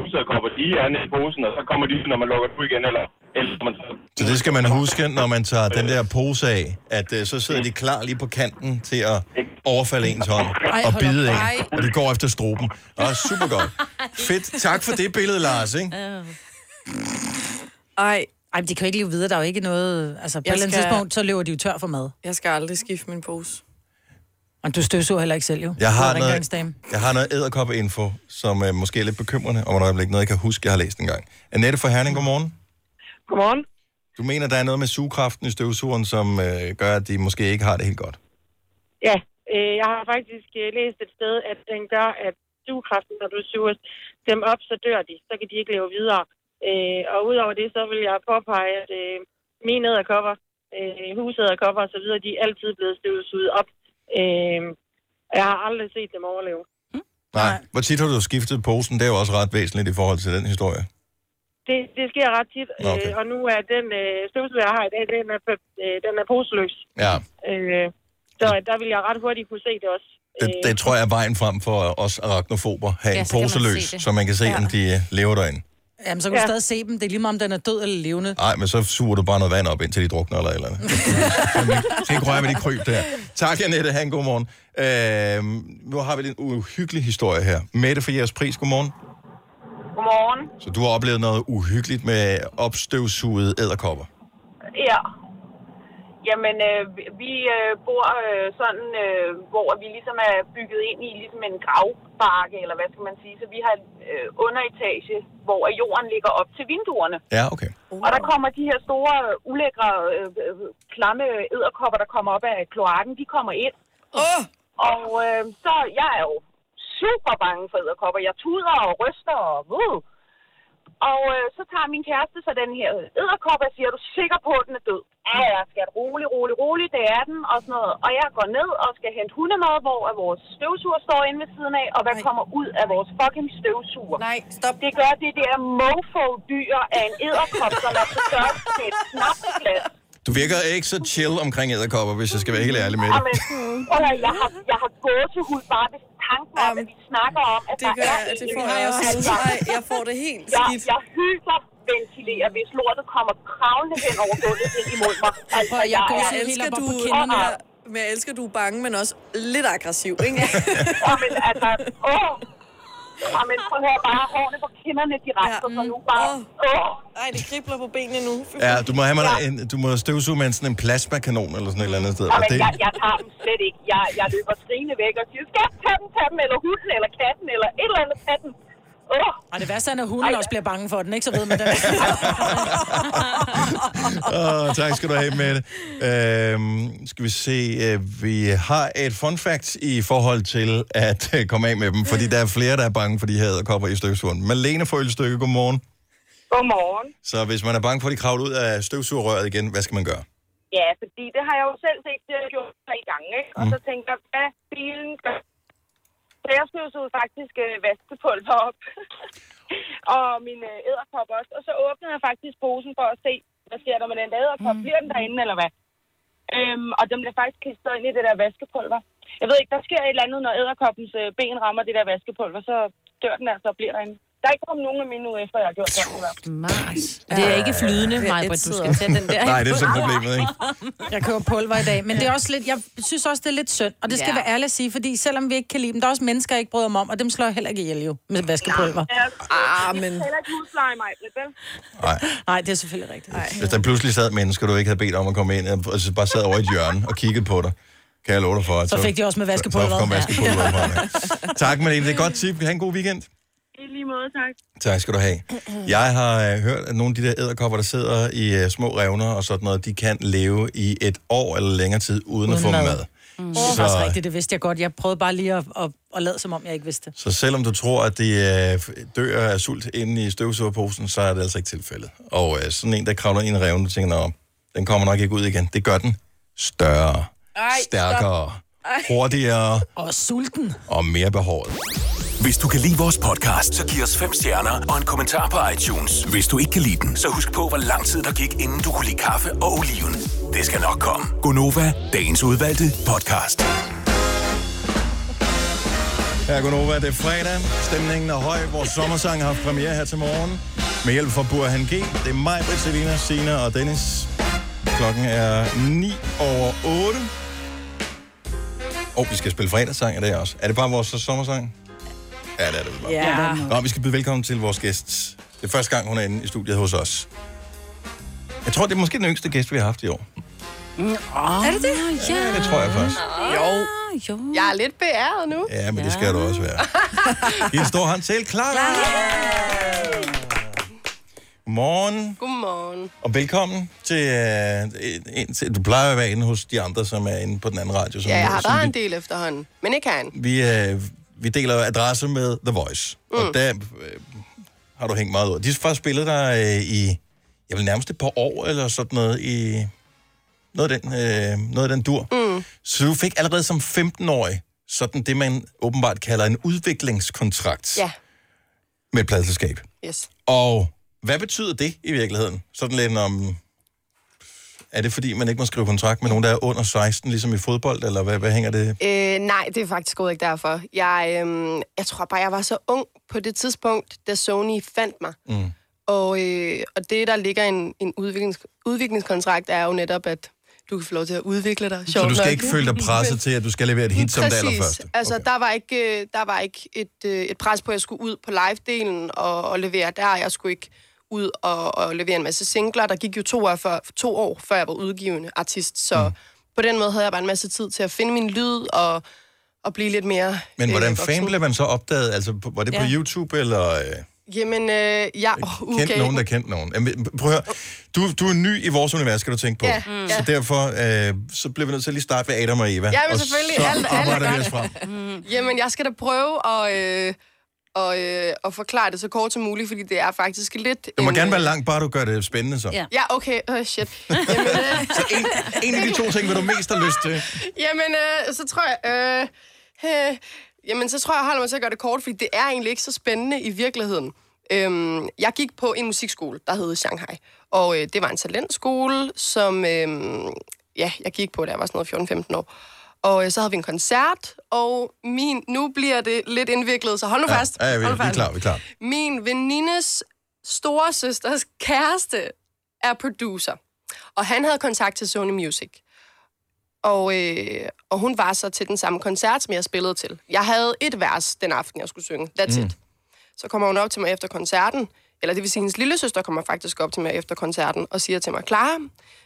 udsagerkopper, de er nede i posen, og så kommer de, når man lukker ud igen, eller, eller man så det skal man huske, når man tager den der pose af, at øh, så sidder de klar lige på kanten til at overfalde ens hånd og bide en. Og de går efter struben. Og super godt. Fedt. Tak for det billede, Lars. Ikke? Ej. Ej, men de kan jo ikke leve videre. Der er jo ikke noget... Altså, på et eller andet skal- tidspunkt, så løber de jo tør for mad. Jeg skal aldrig skifte min pose. Og du støvsuger heller ikke selv, jo. Jeg har noget, jeg har noget æderkoppe-info, som er måske er lidt bekymrende, om et øjeblik noget, jeg kan huske, jeg har læst en gang. Annette fra Herning, godmorgen. Godmorgen. Du mener, der er noget med sugekraften i støvsugeren, som øh, gør, at de måske ikke har det helt godt? Ja, øh, jeg har faktisk øh, læst et sted, at den gør, at sugekraften, når du suger dem op, så dør de. Så kan de ikke leve videre. Øh, og udover det, så vil jeg påpege, at øh, mine æderkopper, øh, husæderkopper og så videre, de er altid blevet støvsuget op. Øh, jeg har aldrig set dem overleve. Nej. Hvor tit har du skiftet posen? Det er jo også ret væsentligt i forhold til den historie. Det, det sker ret tit, okay. øh, og nu er den øh, støvsuger, jeg har i dag, den er, øh, den er poseløs. Ja. Øh, så der vil jeg ret hurtigt kunne se det også. Det, det tror jeg er vejen frem for os arachnofober. Have Ja, en pose se løs, så man kan se, Ja. om de øh, lever derinde. Jamen, så kan du Ja. stadig se dem. Det er lige meget, om den er død eller levende. Nej, men så suger du bare noget vand op, indtil de drukner eller eller andet. Skal ikke røre ved de kryb der. Tak, Annette. Ha' en god morgen. Øh, nu har vi en uhyggelig historie her. Mette for jeres pris, godmorgen. Godmorgen. Så du har oplevet noget uhyggeligt med opstøvsugede æderkopper. Ja. Jamen, øh, vi- øh, bor øh, sådan, øh, hvor vi ligesom er bygget ind i ligesom en gravbakke, eller hvad skal man sige. Så vi har øh, underetage, hvor jorden ligger op til vinduerne. Ja, okay. Og der kommer de her store, ulækre, øh, klamme æderkopper, der kommer op af kloakken, de kommer ind. Oh. Og øh, så, jeg er jo super bange for æderkopper. Jeg tuder og ryster og... Uh. Og øh, så tager min kæreste så den her æderkop og siger, er du sikker på, at den er død? Ja, ja, skal rolig, rolig, rolig, det er den, og sådan noget. Og jeg går ned og skal hente hundemad, hvor vores støvsuger står inde ved siden af, og hvad kommer ud af vores fucking støvsuger? Nej, stop. Det gør det der mofo-dyr af en æderkop, som er på størrelse med et snapseglas. Du virker ikke så chill omkring æderkopper, hvis jeg skal være helt ærlig med dig. Jamen, jeg har, jeg har gået til hud bare ved tanken om, at vi snakker om, at det der gør er jeg- det får jeg også. Altså, Ej, jeg får det helt jeg, skidt. Jeg hyperventilerer, hvis lortet kommer kravlende hen over gulvet ind imod mig. Altså, Prøv, jeg, går er- jeg elsker, du, men jeg elsker, du er bange, men også lidt aggressiv, ikke? Jamen, altså, åh. Jamen, prøv at høre, bare hårene på kinderne, de rejser sig nu bare. Åh. Ej, det kribler på benene nu. Ja, du må, have mig en, du må støvsuge med sådan en plasmakanon eller sådan et eller andet sted. Og Jamen, det, jeg, jeg tager dem slet ikke. Jeg, jeg løber skrigende væk og siger, skal jeg tage dem, tage dem, eller hunden, eller katten, eller et eller andet, tage den. Åh. Og det værste er, når hunden også bliver bange for den, ikke? Så ved man det. Åh, tak skal du have med det. Øhm, skal vi se, øh, vi har et fun fact i forhold til at øh, komme af med dem, fordi der er flere, der er bange for de her æderkopper i støvsugeren. Malene fra Ølstykke, godmorgen. Godmorgen. Så hvis man er bange for, at de kravler ud af støvsugerrøret igen, hvad skal man gøre? Ja, fordi det har jeg jo selv set, det har jeg gjort tre gange, ikke? Og så tænker jeg, hvad bilen gør. Så jeg støvsugede faktisk øh, vaskepulver op. og min øh, æderkop også. Og så åbnede jeg faktisk posen for at se, hvad sker der med den der æderkop? Mm. Bliver den derinde, eller hvad? Øhm, og den bliver faktisk kastet ind i det der vaskepulver. Jeg ved ikke, der sker et eller andet, når æderkoppens øh, ben rammer det der vaskepulver, så dør den altså og bliver derinde. Der er ikke kommet nogen af mine ud efter, jeg har gjort det. Mars. Det er ikke flydende, Ja, Maja, du skal tage den der. Nej, det er så problemet, ikke? Jeg køber pulver i dag, men det er også lidt, jeg synes også, det er lidt synd. Og det skal Ja. ja. være ærligt at sige, fordi selvom vi ikke kan lide dem, der er også mennesker, jeg ikke bryder mig om, og dem slår jeg heller ikke ihjel jo, med vaskepulver. Ah, men... Heller ikke husleje mig, vel? Nej, det er selvfølgelig rigtigt. Nej. Hvis der pludselig sad mennesker, du ikke havde bedt om at komme ind, og så bare sad over i et hjørne og kiggede på dig, kan jeg love dig for. At Så fik de også med vaskepulveret. Så kom Ja. vaskepulveret dig. Tak, Malene. Det er et godt tip. Ha' en god weekend. I lige måde, tak. Tak skal du have. Jeg har øh, hørt, at nogle af de der æderkopper, der sidder i øh, små revner og sådan noget, de kan leve i et år eller længere tid uden, uden at få mad. mad. Mm. Det er faktisk rigtigt, det vidste jeg godt. Jeg prøvede bare lige at, at, at lade, som om jeg ikke vidste det. Så selvom du tror, at de øh, dør af sult inde i støvsugerposen, så er det altså ikke tilfældet. Og øh, sådan en, der kravler ind i reven, du tænker, "Nå, den kommer nok ikke ud igen. Det gør den større, Ej, stærkere, stop. Ej. hurtigere Og sulten. og mere behåret. Hvis du kan lide vores podcast, så giv os fem stjerner og en kommentar på iTunes. Hvis du ikke kan lide den, så husk på, hvor lang tid der gik, inden du kunne lide kaffe og oliven. Det skal nok komme. Gonova, dagens udvalgte podcast. Her er Gunova, det er fredag. Stemningen er høj. Vores sommersang har haft premiere her til morgen. Med hjælp fra Burhan G. Det er mig, Britt, Selina, Sina og Dennis. Klokken er 9 over 8. Og vi skal spille fredagssang i dag også. Er det bare vores sommersang? Ja, det er det vel bare. Ja. Nå, vi skal byde velkommen til vores gæst. Det er første gang, hun er inde i studiet hos os. Jeg tror, det er måske den yngste gæst, vi har haft i år. Oh, Er det det? Ja, det tror jeg faktisk. Jo. jo. Jeg er lidt beæret nu. Ja, men det skal du også være. En stor hånd til Clara. Godmorgen, Godmorgen. og velkommen til, øh, en, en, til... Du plejer at være inde hos de andre, som er inde på den anden radio. Som, Ja, jeg har som været vi- en del efterhånden, men ikke han. Vi, øh, vi deler adresse med The Voice, mm. og der øh, har du hængt meget ud. De har faktisk spillet der øh, i, jeg vil nærmest et par år, eller sådan noget, i noget af den, øh, noget af den dur. Mm. Så du fik allerede som 15-årig sådan det, man åbenbart kalder en udviklingskontrakt Ja, med et pladselskab. yes. Og hvad betyder det i virkeligheden? Sådan lidt om... Er det fordi, man ikke må skrive kontrakt med nogen, der er under 16, ligesom i fodbold, eller hvad, hvad hænger det? Øh, nej, det er faktisk overhovedet ikke derfor. Jeg, øhm, jeg tror bare, jeg var så ung på det tidspunkt, da Sony fandt mig. Mm. Og, øh, og det, der ligger en, en udviklings, udviklingskontrakt, er jo netop, at du kan få lov til at udvikle dig. Så sjovt du skal nok. ikke føle dig presset til, at du skal levere et hit som det allerførste? Altså, der var ikke, øh, der var ikke et, øh, et pres på, at jeg skulle ud på live-delen og, og levere der. Jeg skulle ikke ud og, og levere en masse singler. Der gik jo to år, før, to år, før jeg var udgivende artist. Så mm. på den måde havde jeg bare en masse tid til at finde min lyd og, og blive lidt mere Men hvordan øh, fanden blev man så opdaget? Altså, på- var det på Ja. YouTube, eller øh, Jamen, øh, ja, oh, kendt okay. nogen, der kendte nogen? Jamen, prøv at høre. Du, du er ny i vores univers, skal du tænke på. Ja, mm. Så derfor øh, så bliver vi nødt til at lige starte ved Adam og Eva. Ja, men og selvfølgelig. så Alt- alt er arbejder vi godt. os frem. Mm. Jamen, jeg skal da prøve at, øh, og, øh, at forklare det så kort som muligt, fordi det er faktisk lidt... Det må en, gerne være øh, langt, bare du gør det spændende så. Ja, okay. Oh, shit. Jamen, øh, Så en, en af de to ting, vil du mest have lyst til. jamen øh, så tror jeg... Øh, øh, jamen, så tror jeg, jeg holder mig til at gøre det kort, fordi det er egentlig ikke så spændende i virkeligheden. Øhm, jeg gik på en musikskole, der hed Shanghai. Og øh, det var en talentskole, som øh, ja, jeg gik på, da jeg var sådan noget 14-15 år. Og øh, så havde vi en koncert, og min, nu bliver det lidt indviklet, så hold nu fast. Ja, ja vi, hold vi er fast. klar, vi er klar. Min venindes storesøsters kæreste er producer, og han havde kontakt til Sony Music. Og, øh, og hun var så til den samme koncert, som jeg spillede til. Jeg havde et vers den aften, jeg skulle synge. That's Mm. it. Så kommer hun op til mig efter koncerten, eller det vil sige, hendes lille søster kommer faktisk op til mig efter koncerten og siger til mig, Clara,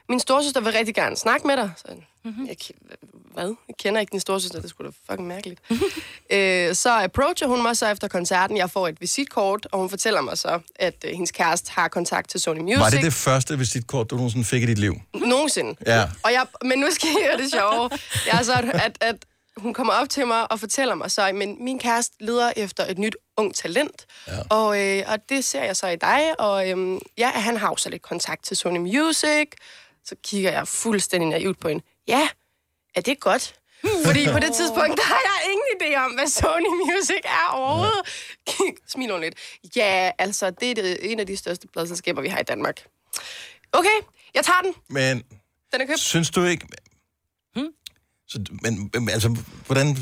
min storsøster vil rigtig gerne snakke med dig. Så, mm-hmm. jeg, ke- hvad? Jeg kender ikke din storsøster, det skulle da fucking mærkeligt. øh, så approacher hun mig så efter koncerten. Jeg får et visitkort, og hun fortæller mig så, at øh, hendes kæreste har kontakt til Sony Music. Var det det første visitkort, du nogensinde fik i dit liv? Nogensinde. Ja. Og jeg, men nu skal jeg høre det sjove. Jeg er så, at, at hun kommer op til mig og fortæller mig så, men min kæreste leder efter et nyt ung talent, ja. og, øh, og det ser jeg så i dig, og øhm, ja, han har jo så lidt kontakt til Sony Music, så kigger jeg fuldstændig naivt på hende. Ja, er det godt? Fordi på det tidspunkt, der har jeg ingen idé om, hvad Sony Music er overhovedet. Hun lidt. Ja, altså, det er det, en af de største pladselskaber, vi har i Danmark. Okay, jeg tager den. Men Den er købt. synes du ikke... Hmm? Så, men, men altså, hvordan...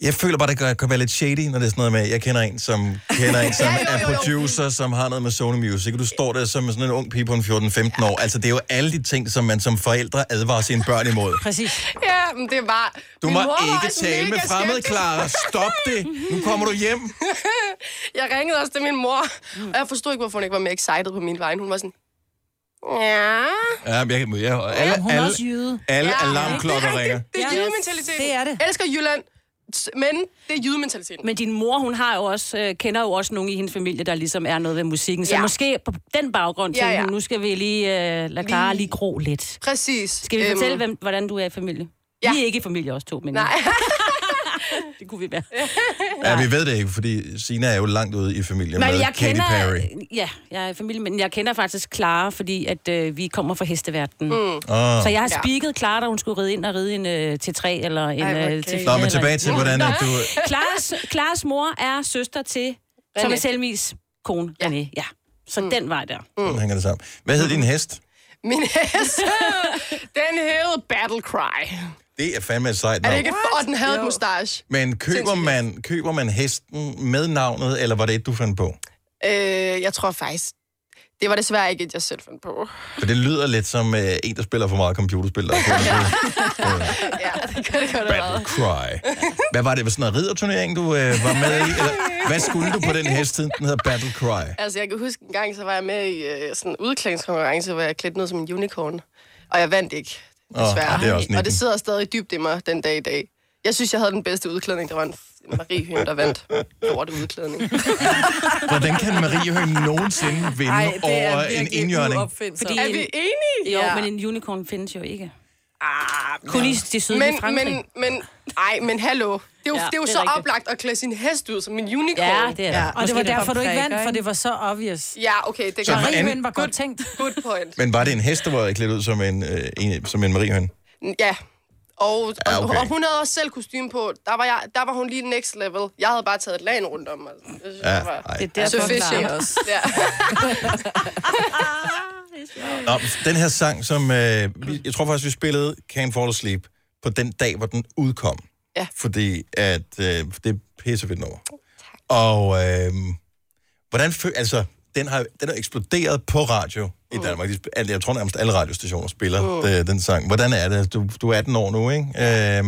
Jeg føler bare, det kan- være lidt shady, når det er sådan noget med, jeg kender en, som kender en, som Ja, jo, er jo, jo. producer, som har noget med Sony Music, og du står der som sådan en ung pige på en 14-15 år. Altså, det er jo alle de ting, som man som forældre advarer sine børn imod. Præcis. Ja, men det var... Du må ikke tale med fremmede. Clara. Stop det. Nu kommer du hjem. jeg ringede også til min mor, og jeg forstod ikke, hvorfor hun ikke var mere excited på min vej. Hun var sådan... Ja... Ja, jeg, jeg, alle, hun er alle, også jyde. alle Ja, alarmklokker det er ringer. Det er Ja, jydementaliteten. det er det. Jeg elsker Jylland, men det er jydementaliteten. Men din mor, hun har jo også, øh, kender jo også nogen i hendes familie, der ligesom er noget ved musikken. Så Ja. måske på den baggrund til, Ja, ja, nu skal vi lige øh, lade Clara Lige- lige gro lidt. Præcis. Skal vi Øhm, fortælle, hvem, hvordan du er i familie? Ja. Vi er ikke i familie også to, men... Nej. det kunne vi være. Ja, vi ved det ikke, fordi Sina er jo langt ude i familien Men med jeg Katy kender, Perry. ja, jeg er i familie, men jeg kender faktisk Clara, fordi at, øh, vi kommer fra hesteverdenen. Mm. Ah. Så jeg har Ja. spiket Clara, da hun skulle ride ind og ride en øh, til 3 eller en Ej, hvor øh, til 4. Nå, men tilbage til, hvordan at du... Klares, Klares mor er søster til, er Selmis kone, René. Ja. Så mm. den vej der. Sådan hænger det sammen. Hvad hed din hest? Min hest, den hed Battle Cry. Det er fandme et sejt Er det navn. ikke? Og den havde et mustache. Men køber man, køber man hesten med navnet, eller var det et, du fandt på? Øh, jeg tror faktisk, det var desværre ikke et, jeg selv fandt på. For det lyder lidt som uh, en, der spiller for meget computerspil. Der er på det. ja, det kan det godt have været. Cry. Hvad var det? Var sådan en ridderturnering, du uh, var med i? Eller, hvad skulle du på den hest, siden den hedder Battle Cry? Altså, jeg kan huske en gang, så var jeg med i øh, sådan en udklædningskonkurrence, hvor jeg klædte ned som en unicorn. Og jeg vandt ikke, Åh, desværre. det er også og det 19. sidder stadig dybt i mig den dag i dag. Jeg synes, jeg havde den bedste udklædning. Der var en Marie Høen, der vandt lort udklædning. Hvordan kan Marie Høgh nogensinde vinde Ej, det er over en virkelig indjørning? Fordi Er vi enige? Jo, Ja. men en unicorn findes jo ikke. Ah, Kun i det sydlige men, Frankrig. men, men, ej, men hallo. Det er jo, Ja, ja, det er jo det er så rigtigt. oplagt at klæde sin hest ud som en unicorn. Ja, det er det. Ja, og det var derfor, du ikke vandt, for det var så obvious. Ja, okay, det Så kan hvordan- Marie var godt tænkt. Good point. Men var det en hest, der var klædt ud som en, øh, en, som en Marie Høgh? Ja. Og, og, Ja, okay. og hun havde også selv kostume på. Der var, jeg, der var hun lige next level. Jeg havde bare taget et lag rundt om mig. Det synes Ja, var ej. Det er derfor, sufficient. Clara også. Ja. Nå, den her sang, som... Øh, jeg tror faktisk, vi spillede Can't Fall Asleep på den dag, hvor den udkom. Ja. Fordi at øh, det er pissefedt nummer. Og øh, hvordan føl... Altså, den har, den er eksploderet på radio i Danmark. De sp- al- Jeg tror nærmest alle radiostationer spiller Mm. mm. den sang. Hvordan er det? Du, du er 18 år nu, ikke? Øh,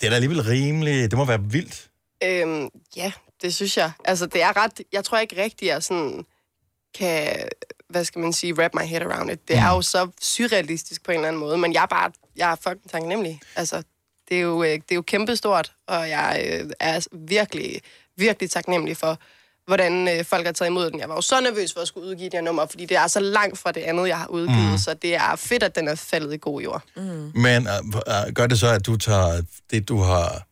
det er da alligevel rimeligt. Det må være vildt. Øhm, ja, det synes jeg. Altså, det er ret... Jeg tror ikke rigtigt, jeg sådan kan, hvad skal man sige, wrap my head around it. Det er jo så surrealistisk på en eller anden måde, men jeg er bare, jeg er fucking taknemmelig. Altså, det er jo, øh, det er jo kæmpestort, og jeg øh, er virkelig, virkelig taknemmelig for, hvordan øh, folk har taget imod den. Jeg var jo så nervøs for at skulle udgive det her nummer, fordi det er så langt fra det andet, jeg har udgivet, Mm. så det er fedt, at den er faldet i god jord. Mm. Men øh, øh, gør det så, at du tager det, du har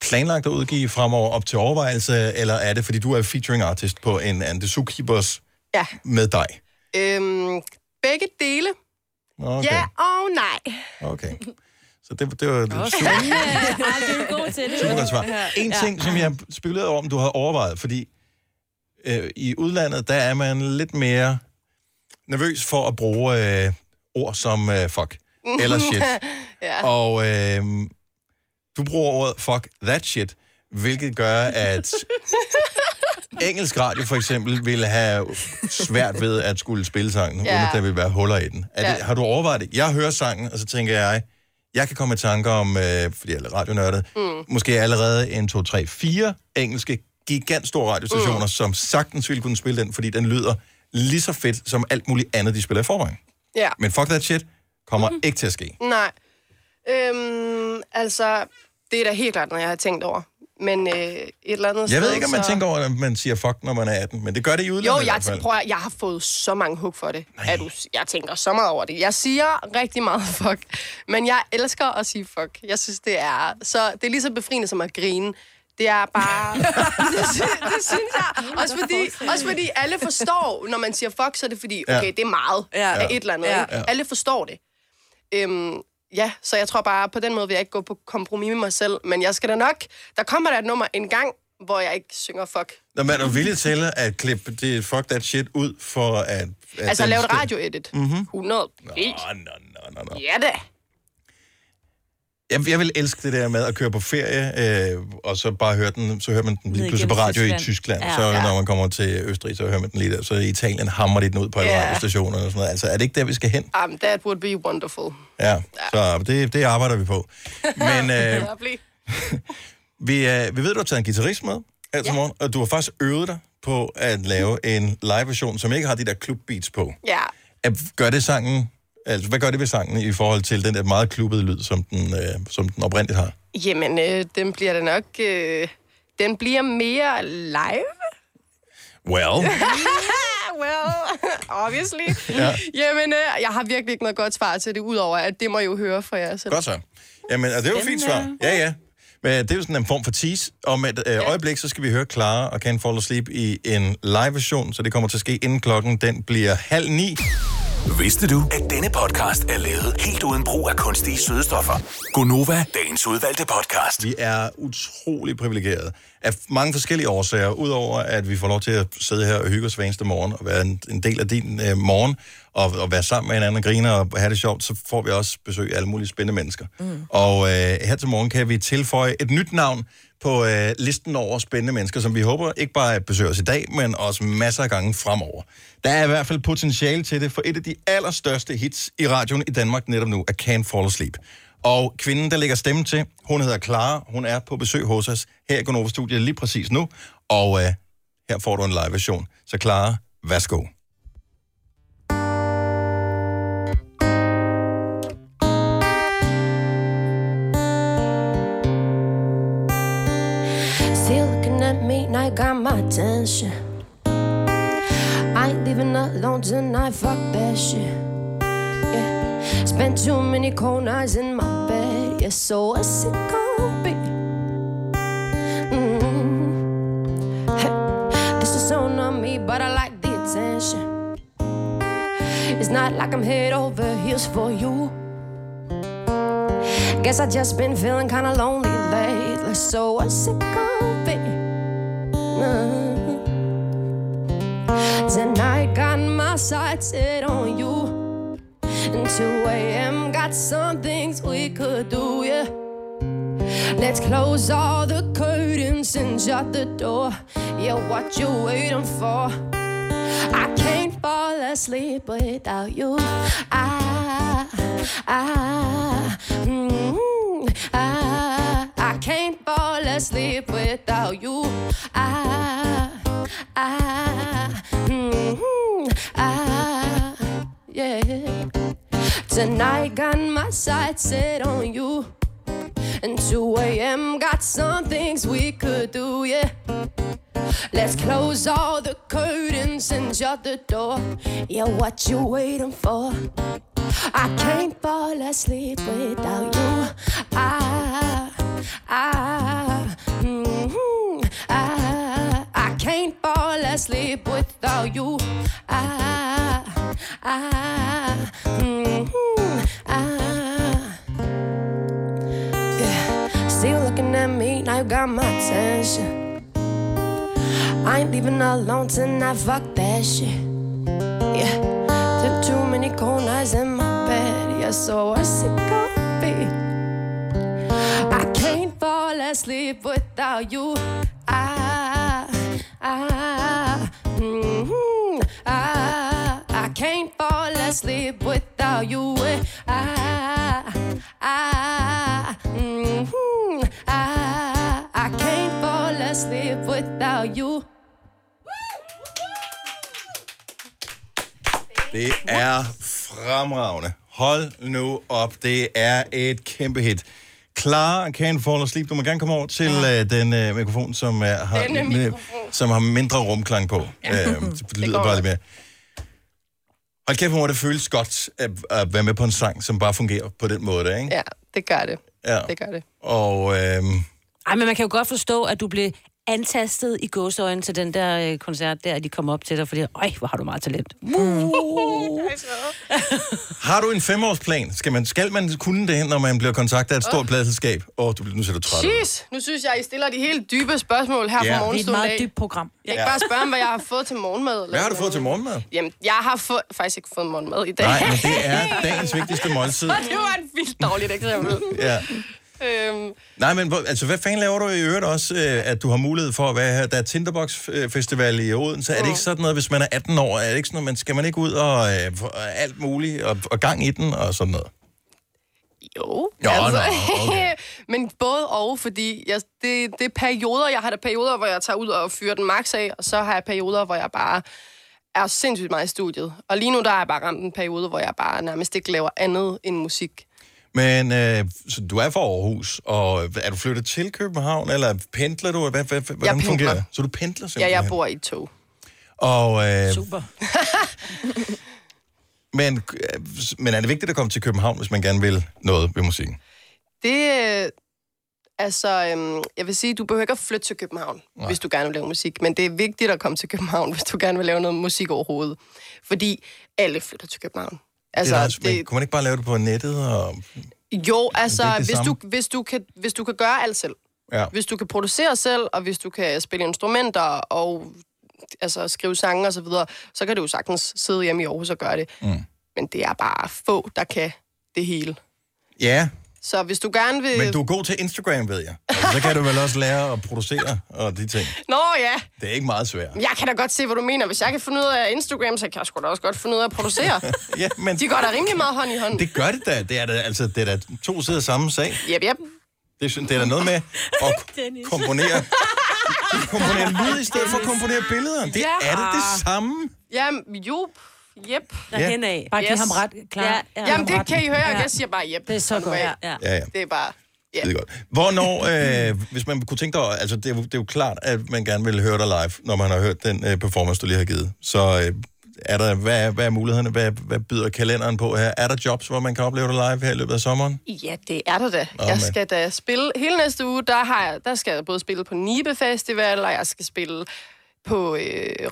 planlagt at udgive fremover op til overvejelse, eller er det, fordi du er featuring artist på en And the Zookeepers Ja. med dig? Øhm, begge dele. Okay. Ja og nej. Okay. Så det, det var det Åh, super. Ej, du er god til det. super godt svar. En Ja. ting, som jeg spekulerede over, om du havde overvejet, fordi øh, i udlandet, der er man lidt mere nervøs for at bruge øh, ord som øh, fuck eller shit. ja. Og øh, du bruger ordet fuck that shit, hvilket gør, at engelsk radio for eksempel ville have svært ved at skulle spille sangen, Ja. uden at der ville være huller i den. Er det, Ja. har du overvejet det? Jeg hører sangen, og så tænker jeg, jeg kan komme i tanker om, øh, fordi jeg er radionørdet, Mm. måske allerede en, to, tre, fire engelske gigantstore radiostationer, mm. som sagtens ville kunne spille den, fordi den lyder lige så fedt som alt muligt andet, de spiller i forvejen. Ja. Men fuck that shit kommer mm. ikke til at ske. Nej. Øhm, altså, det er da helt klart noget, jeg har tænkt over. Men øh, et eller andet Jeg ved ikke, om man så... tænker over, at man siger fuck, når man er 18, men det gør det i udlandet Jo, i jeg, prøver, jeg har fået så mange hug for det. At du, jeg tænker så meget over det. Jeg siger rigtig meget fuck, men jeg elsker at sige fuck. Jeg synes, det er så det er lige så befriende som at grine. Det er bare... det, sy- det synes jeg. Også fordi, også fordi alle forstår, når man siger fuck, så er det fordi, okay, det er meget Ja. af et eller andet. Ja. Ikke? Alle forstår det. Øhm, ja, så jeg tror bare, på den måde vil jeg ikke gå på kompromis med mig selv. Men jeg skal da nok... Der kommer der et nummer en gang, hvor jeg ikke synger fuck. Når man er villig til at klippe det fuck that shit ud for at... at Altså lave et radio-edit. Mhm. 100 Nå, nå, nå, nå. Ja da. Jeg, jeg vil elske det der med at køre på ferie, øh, og så bare høre den, så hører man den lige pludselig på radio i Tyskland. Tyskland. Ja. Så Ja. når man kommer til Østrig, så hører man den lige der. Så i Italien hammer de den ud på alle Ja. radiostationer og sådan noget. Altså, er det ikke der, vi skal hen? Um, that would be wonderful. Ja, så det, det arbejder vi på. Men øh, vi, øh, vi ved, du har taget en guitarist med her til morgen, og du har faktisk øvet dig på at lave en live-version, som ikke har de der clubbeats på. Ja. At- Gør det sangen, altså hvad gør det ved sangen i forhold til den der meget klubbede lyd, som den, øh, som den oprindeligt har? Jamen, øh, den bliver da nok... Øh, den bliver mere live. Well, well, obviously. Ja. Jamen, øh, jeg har virkelig ikke noget godt svar til det, udover at det må I jo høre fra jer selv. godt så. Jamen, og det var et fint svar. Ja, ja. Men det er jo sådan en form for tease. Om et øh, øjeblik, så skal vi høre Clara og Can't Fall Asleep i en live-version, så det kommer til at ske inden klokken. Den bliver halv ni. Vidste du, at denne podcast er lavet helt uden brug af kunstige sødestoffer? Gonova, dagens udvalgte podcast. Vi er utrolig privilegerede af mange forskellige årsager. Udover at vi får lov til at sidde her og hygge os hver eneste morgen og være en, en del af din øh, morgen og, og være sammen med hinanden og grine og have det sjovt, så får vi også besøg af alle mulige spændende mennesker. Mm. Og øh, her til morgen kan vi tilføje et nyt navn på øh, listen over spændende mennesker, som vi håber ikke bare besøger os i dag, men også masser af gange fremover. Der er i hvert fald potentiale til det, for et af de allerstørste hits i radioen i Danmark netop nu er Can't Fall Asleep. Og kvinden, der lægger stemme til, hun hedder Clara. Hun er på besøg hos os her i Gonova Studiet lige præcis nu. Og øh, her får du en live version. Så Clara, værsgo. Got my attention. I ain't leaving alone tonight, fuck that shit. Yeah. Spent too many cold nights in my bed, yeah, so what's it gonna be? Mm. Hey, This is not me, but I like the attention. It's not like I'm head over heels for you. Guess I just been feeling kinda lonely lately. So what's it gonna be? Tonight got my sights set on you. And 2 a.m. got some things we could do, yeah. Let's close all the curtains and shut the door. Yeah, what you waiting for? I can't fall asleep without you. I, I, mm, I, I can't fall asleep without you. I, I, mm, I, yeah. Tonight got my sights set on you. And 2 a.m. got some things we could do, yeah. Let's close all the curtains and shut the door. Yeah, what you waiting for? I can't fall asleep without you. I, I, mm, I, I can't fall asleep without you. I, I, mm, I. Yeah, still looking at me, now you got my attention. I ain't leaving alone tonight, fuck that shit. Yeah, took too many cold nights in my bed. Yeah, so what's it gonna fall sleep without you. I, I, mm, I, I can't fall asleep without you. I, I, mm, I, I can't fall asleep without you. Det er fremragende. Hold nu op. Det er et kæmpe hit. Clara Can't Fall Asleep. Du må gerne komme over til ja. uh, den uh, mikrofon, som, uh, har, Denne mikrofon. som har mindre rumklang på. Ja. Uh, det Det lyder går bare lidt mere. Hold kæft, hvor må det føles godt at, at være med på en sang, som bare fungerer på den måde, ikke? Ja, det gør det. Ja. Det gør det. Og øh, Ej, men man kan jo godt forstå, at du blev antastet i gåsøjne til den der øh, koncert der, at de kom op til dig, fordi, øj, hvor har du meget talent. har du en femårsplan? Skal man, skal man kunne det, når man bliver kontaktet af et stort pladselskab? Åh, oh, du, nu ser du træt. Jeez, nu synes jeg, I stiller de helt dybe spørgsmål her Ja. fra Det er et morgenstunden meget dybt program. Jeg kan Ja. bare spørge om, hvad jeg har fået til morgenmad. Eller Hvad har du fået til morgenmad? Jamen, jeg har få, faktisk ikke fået morgenmad i dag. Nej, men det er dagens vigtigste måltid. det var et vildt dårligt eksempel. Ja. Øhm, Nej, men altså, hvad fanden laver du i øvrigt også, øh, at du har mulighed for at være her? Der er Tinderbox øh, Festival i Odense. Er det ikke sådan noget, hvis man er 18 år? Er det ikke sådan noget, man, skal man ikke ud og øh, få alt muligt og, og gang i den og sådan noget? jo. Jo, nå, okay. Men både og, fordi jeg, det, det er perioder. Jeg har der perioder, hvor jeg tager ud og fyrer den max af, og så har jeg perioder, hvor jeg bare er sindssygt meget i studiet. Og lige nu der er jeg bare ramt en periode, hvor jeg bare nærmest ikke laver andet end musik. Men øh, så du er fra Aarhus, og er du flyttet til København, eller pendler du? Hvad, hvad, hvordan pendler. fungerer det? Så du pendler Ja, simpelthen? jeg bor i et tog. Og, øh, Super. men, øh, men er det vigtigt at komme til København, hvis man gerne vil noget ved musikken? Det, øh, Altså, øhm, jeg vil sige, du behøver ikke at flytte til København. Nej. hvis du gerne vil lave musik. Men det er vigtigt at komme til København, hvis du gerne vil lave noget musik overhovedet. Fordi alle flytter til København. Altså, Altså, det, det... Kunne man ikke bare lave det på nettet? Og... Jo, altså, det er det hvis, samme. du, hvis, du kan, hvis du kan gøre alt selv. Ja. Hvis du kan producere selv, og hvis du kan spille instrumenter og altså, skrive sange og så videre, så kan du jo sagtens sidde hjemme i Aarhus og gøre det. Mm. Men det er bare få, der kan det hele. Ja, Så hvis du gerne vil... men du er god til Instagram, ved jeg. Altså, så kan du vel også lære at producere og de ting. Nå ja, Det er ikke meget svært. jeg kan da godt se, hvad du mener. Hvis jeg kan finde ud af Instagram, så kan jeg sgu da også godt finde ud af at producere. ja, men De går da rimelig meget hånd i hånd. det gør det da. Det er da, altså, det er da to sider af samme sag. Yep, yep. Det, er- det er da noget med at komponere, komponere lyd i stedet for at komponere billeder. Det Ja. er det det samme. Jamen, jo. Yep. Derhen af. Bare giv ham ret, klar. Ja, Ja, ja. Jamen, det ret. kan I høre. Ja. Jeg siger bare yep. Det er så godt. Ja. Ja. Ja. Det er bare... Ja. Det er godt. Hvornår, øh, hvis man kunne tænke dig, altså det er, jo, det er jo klart, at man gerne vil høre dig live, når man har hørt den øh, performance, du lige har givet. Så øh, er der, hvad, er, hvad er mulighederne? Hvad, hvad byder kalenderen på her? Er der jobs, hvor man kan opleve dig live her i løbet af sommeren? Ja, det er der da. Nå, jeg skal da spille... Hele næste uge, der, har jeg, der skal jeg både spille på Nibe Festival, og jeg skal spille på øh,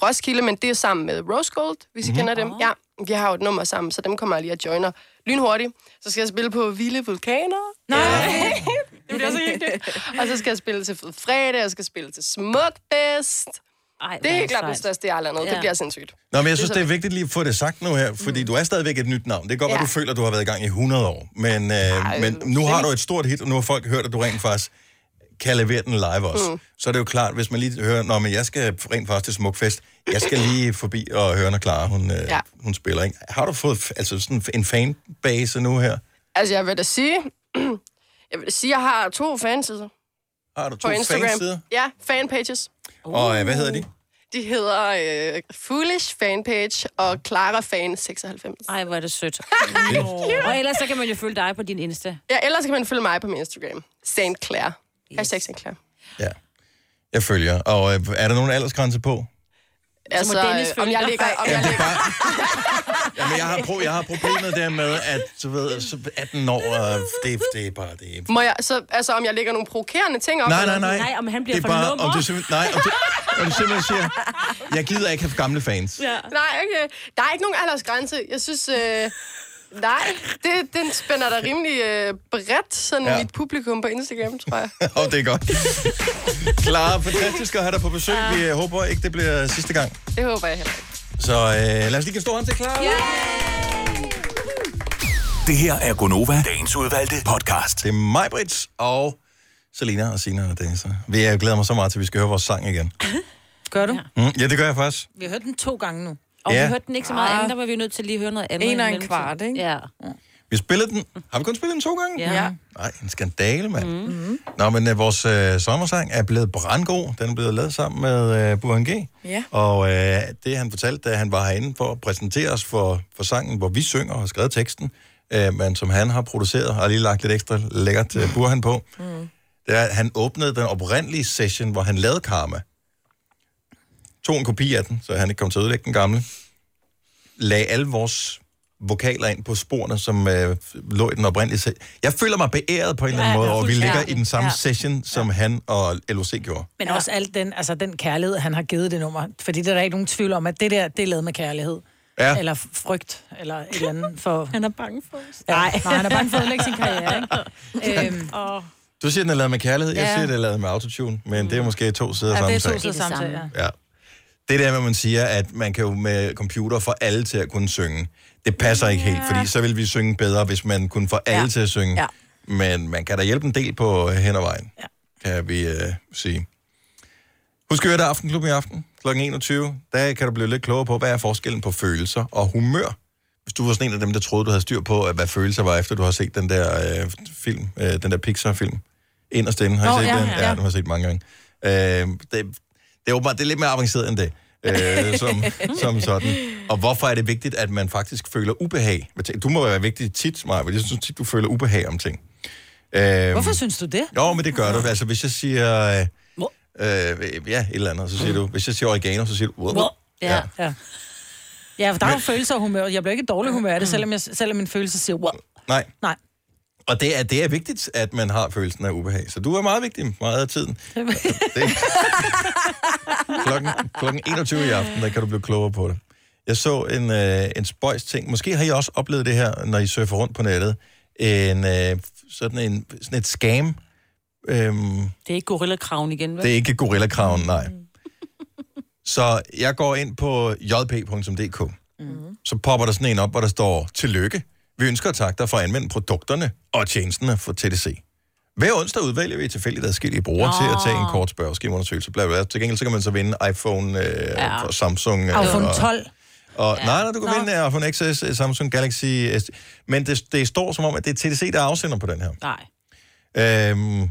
Roskilde, men det er sammen med Rose Gold, hvis I Mhm. kender dem. Ja, vi har jo et nummer sammen, så dem kommer jeg lige at joiner lynhurtigt. Så skal jeg spille på Vilde Vulkaner. Nej! det bliver så hyggeligt. Og så skal jeg spille til Fed Fredag, jeg skal spille til Smukfest. Ej, Det er helt klart det største, jeg har landet. Ja. Ja. Det bliver sindssygt. Nå, men jeg synes, det er vigtigt lige at få det sagt nu her, fordi du er stadigvæk et nyt navn. Det kan godt Ja. du føler, at du har været i gang i 100 år, men, øh, men nu har du et stort hit, og nu har folk hørt, at du rent faktisk kan levere den live også. Mm. Så er det jo klart, hvis man lige hører, Nå, men jeg skal rent faktisk til Smukfest, jeg skal lige forbi og høre, når Clara, hun, øh, Ja. hun spiller. Ikke? Har du fået altså sådan en fanbase nu her? Altså, jeg vil da sige... Jeg vil da sige, jeg har to fansider Har du to på Instagram. fansider? Ja, fanpages. Og øh, hvad hedder de? De hedder øh, Foolish Fanpage og Clara Fan 96. Ej, hvor er det sødt. Og ellers så kan man jo følge dig på din Insta. Ja, ellers kan man følge mig på min Instagram. Saint Claire. Yes. Hashtag Saint Claire. Ja. Jeg følger. Og øh, er der nogen aldersgrænse på? Altså, Dennis øh, om jeg ligger... Om jeg ligger Jamen, jeg har, pro- jeg har problemet der med, at du ved, så 18 år, og det, det er bare... Det er... må jeg, så, altså, om jeg lægger nogle provokerende ting op? Nej, nej, nej. Nej, om han bliver det er for bare, nummer. om det simpelthen, nej, om det, om det simpelthen siger, jeg gider ikke have gamle fans. Ja. Nej, okay. Der er ikke nogen aldersgrænse. Jeg synes... Øh, nej, det, den spænder der rimelig øh, bredt, sådan Ja. ja. mit publikum på Instagram, tror jeg. Og det er godt. Clara, fantastisk at have dig på besøg. Vi øh, håber ikke, det bliver sidste gang. Det håber jeg heller ikke. Så øh, lad os lige give en stor hånd til Clara. Det her er Gonova, dagens udvalgte podcast. Det er mig, Brits, og Selina og Sina og Dennis. Vi jeg glæder mig så meget til, at vi skal høre vores sang igen. Gør du? Mm, ja, det gør jeg faktisk. Vi har hørt den to gange nu. Og Ja. vi hørte den ikke så meget andet, der var vi nødt til lige at høre noget andet. En og en kvart, ikke? Ja. Vi spillede den. Har vi kun spillet den to gange? Ja. Ja. Nej, en skandale, mand. Mm. Nå, men uh, vores uh, sommersang er blevet brandgod. Den er blevet lavet sammen med uh, Burhan G. Ja. Og uh, det, han fortalte, da han var herinde for at præsentere os for, for sangen, hvor vi synger og har skrevet teksten, uh, men som han har produceret og har lige lagt lidt ekstra lækkert uh, Burhan på, Mm. det er, at han åbnede den oprindelige session, hvor han lavede Karma. Tog en kopi af den, så han ikke kom til at ødelægge den gamle. Lagde alle vores vokaler ind på sporene, som øh, lå i den oprindelige session. Jeg føler mig beæret på en eller anden Ja, måde, ja, og vi ligger i den samme Ja. session, som han og LOC gjorde. Men ja. også alt den, altså den kærlighed, han har givet det nummer. Fordi der er ikke nogen tvivl om, at det der, det er lavet med kærlighed. Ja. Eller frygt, eller et eller andet for... Han er bange for os. Nej, nej han er bange for at ødelægge sin karriere, ikke? øhm, Du siger, den er lavet med kærlighed, jeg Ja. siger, den er lavet med autotune, men det er måske to sider af ja, det samme er sag. to sider samme sag, ja. Ja. Det der med, at man siger, at man kan jo med computer få alle til at kunne synge. Det passer ikke helt, fordi så vil vi synge bedre, hvis man kunne få alle Ja. til at synge. Ja. Men man kan da hjælpe en del på øh, hen ad vejen, Ja. kan vi øh, sige. Husk at høre det Aftenklubben i aften kl. 21. Der kan du blive lidt klogere på, hvad er forskellen på følelser og humør. Hvis du var sådan en af dem, der troede, du havde styr på, hvad følelser var, efter du har set den der øh, film, øh, den der Pixar-film. Inderst inde, har I set ja, den? ja. ja, du har set mange gange. Øh, det, det, er åbenbart, det er lidt mere avanceret end det, øh, som, som sådan. Og hvorfor er det vigtigt, at man faktisk føler ubehag? Du må være vigtig tit, Maja, jeg synes tit, du føler ubehag om ting. Øh, Hvorfor synes du det? Jo, men det gør du. Altså, hvis jeg siger... Øh, øh, ja, et eller andet, så siger du... Hvis jeg siger oregano, så siger du... Wow. Ja. ja. Ja, for der er jo følelser og humør. Jeg bliver ikke i dårlig humør af det, selvom, jeg, selvom min følelse siger, wow. Nej. Nej. Og det er, det er vigtigt, at man har følelsen af ubehag. Så du er meget vigtig meget af tiden. Det, klokken, klokken 21 i aften, der kan du blive klogere på det. Jeg så en, øh, en spøjs ting. Måske har I også oplevet det her, når I surfer rundt på nettet. En, øh, sådan, en, sådan et scam. Øhm, Det er ikke gorillakraven igen, vel? det er ikke gorillakraven, nej. Så jeg går ind på jp.dk. Mm. Så popper der sådan en op, hvor der står, tillykke. Vi ønsker at takke dig for at anvende produkterne og tjenesterne for TDC. Hver onsdag udvælger vi tilfældigt adskillige brugere Nå. til at tage en kort spørgeskemaundersøgelse. Bla, bla. Til gengæld så kan man så vinde iPhone øh, ja. og Samsung. Øh, iPhone og, 12. Og, ja. Nej, nej, du kan Nå. vinde iPhone XS, øh, Samsung Galaxy S. Men det, det står som om, at det er TDC, der er afsender på den her. Nej. Øhm,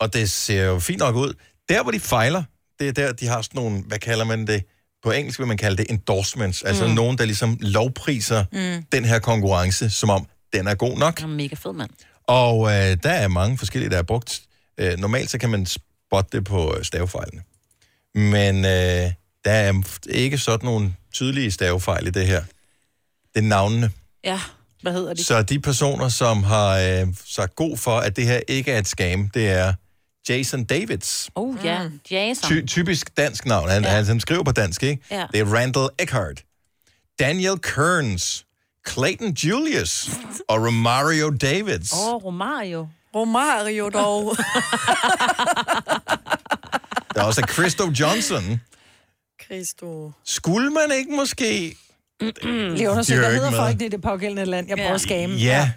og det ser jo fint nok ud. Der, hvor de fejler, det er der, de har sådan nogle, hvad kalder man det? På engelsk vil man kalde det endorsements. Altså Mm. nogen, der ligesom lovpriser Mm. den her konkurrence, som om den er god nok. Han er mega fed, mand. Og øh, der er mange forskellige, der er brugt. Øh, normalt så kan man spotte det på øh, stavefejlene. Men øh, der er ikke sådan nogle tydelige stavefejl i det her. Det er navnene. Ja, hvad hedder de? Så de personer, som har øh, sagt god for, at det her ikke er et scam, det er Jason Davids. Oh, ja. Jason. Ty- typisk dansk navn. Han, ja. han, han skriver på dansk, ikke? Ja. Det er Randall Eckhart. Daniel Kearns. Clayton Julius. Og Romario Davids. Åh, oh, Romario. Romario dog. Der er også Christo Johnson. Christo. Skulle man ikke måske... Lige undersøge, De hvad hedder folk i det pågældende land, jeg prøver at skame. Ja.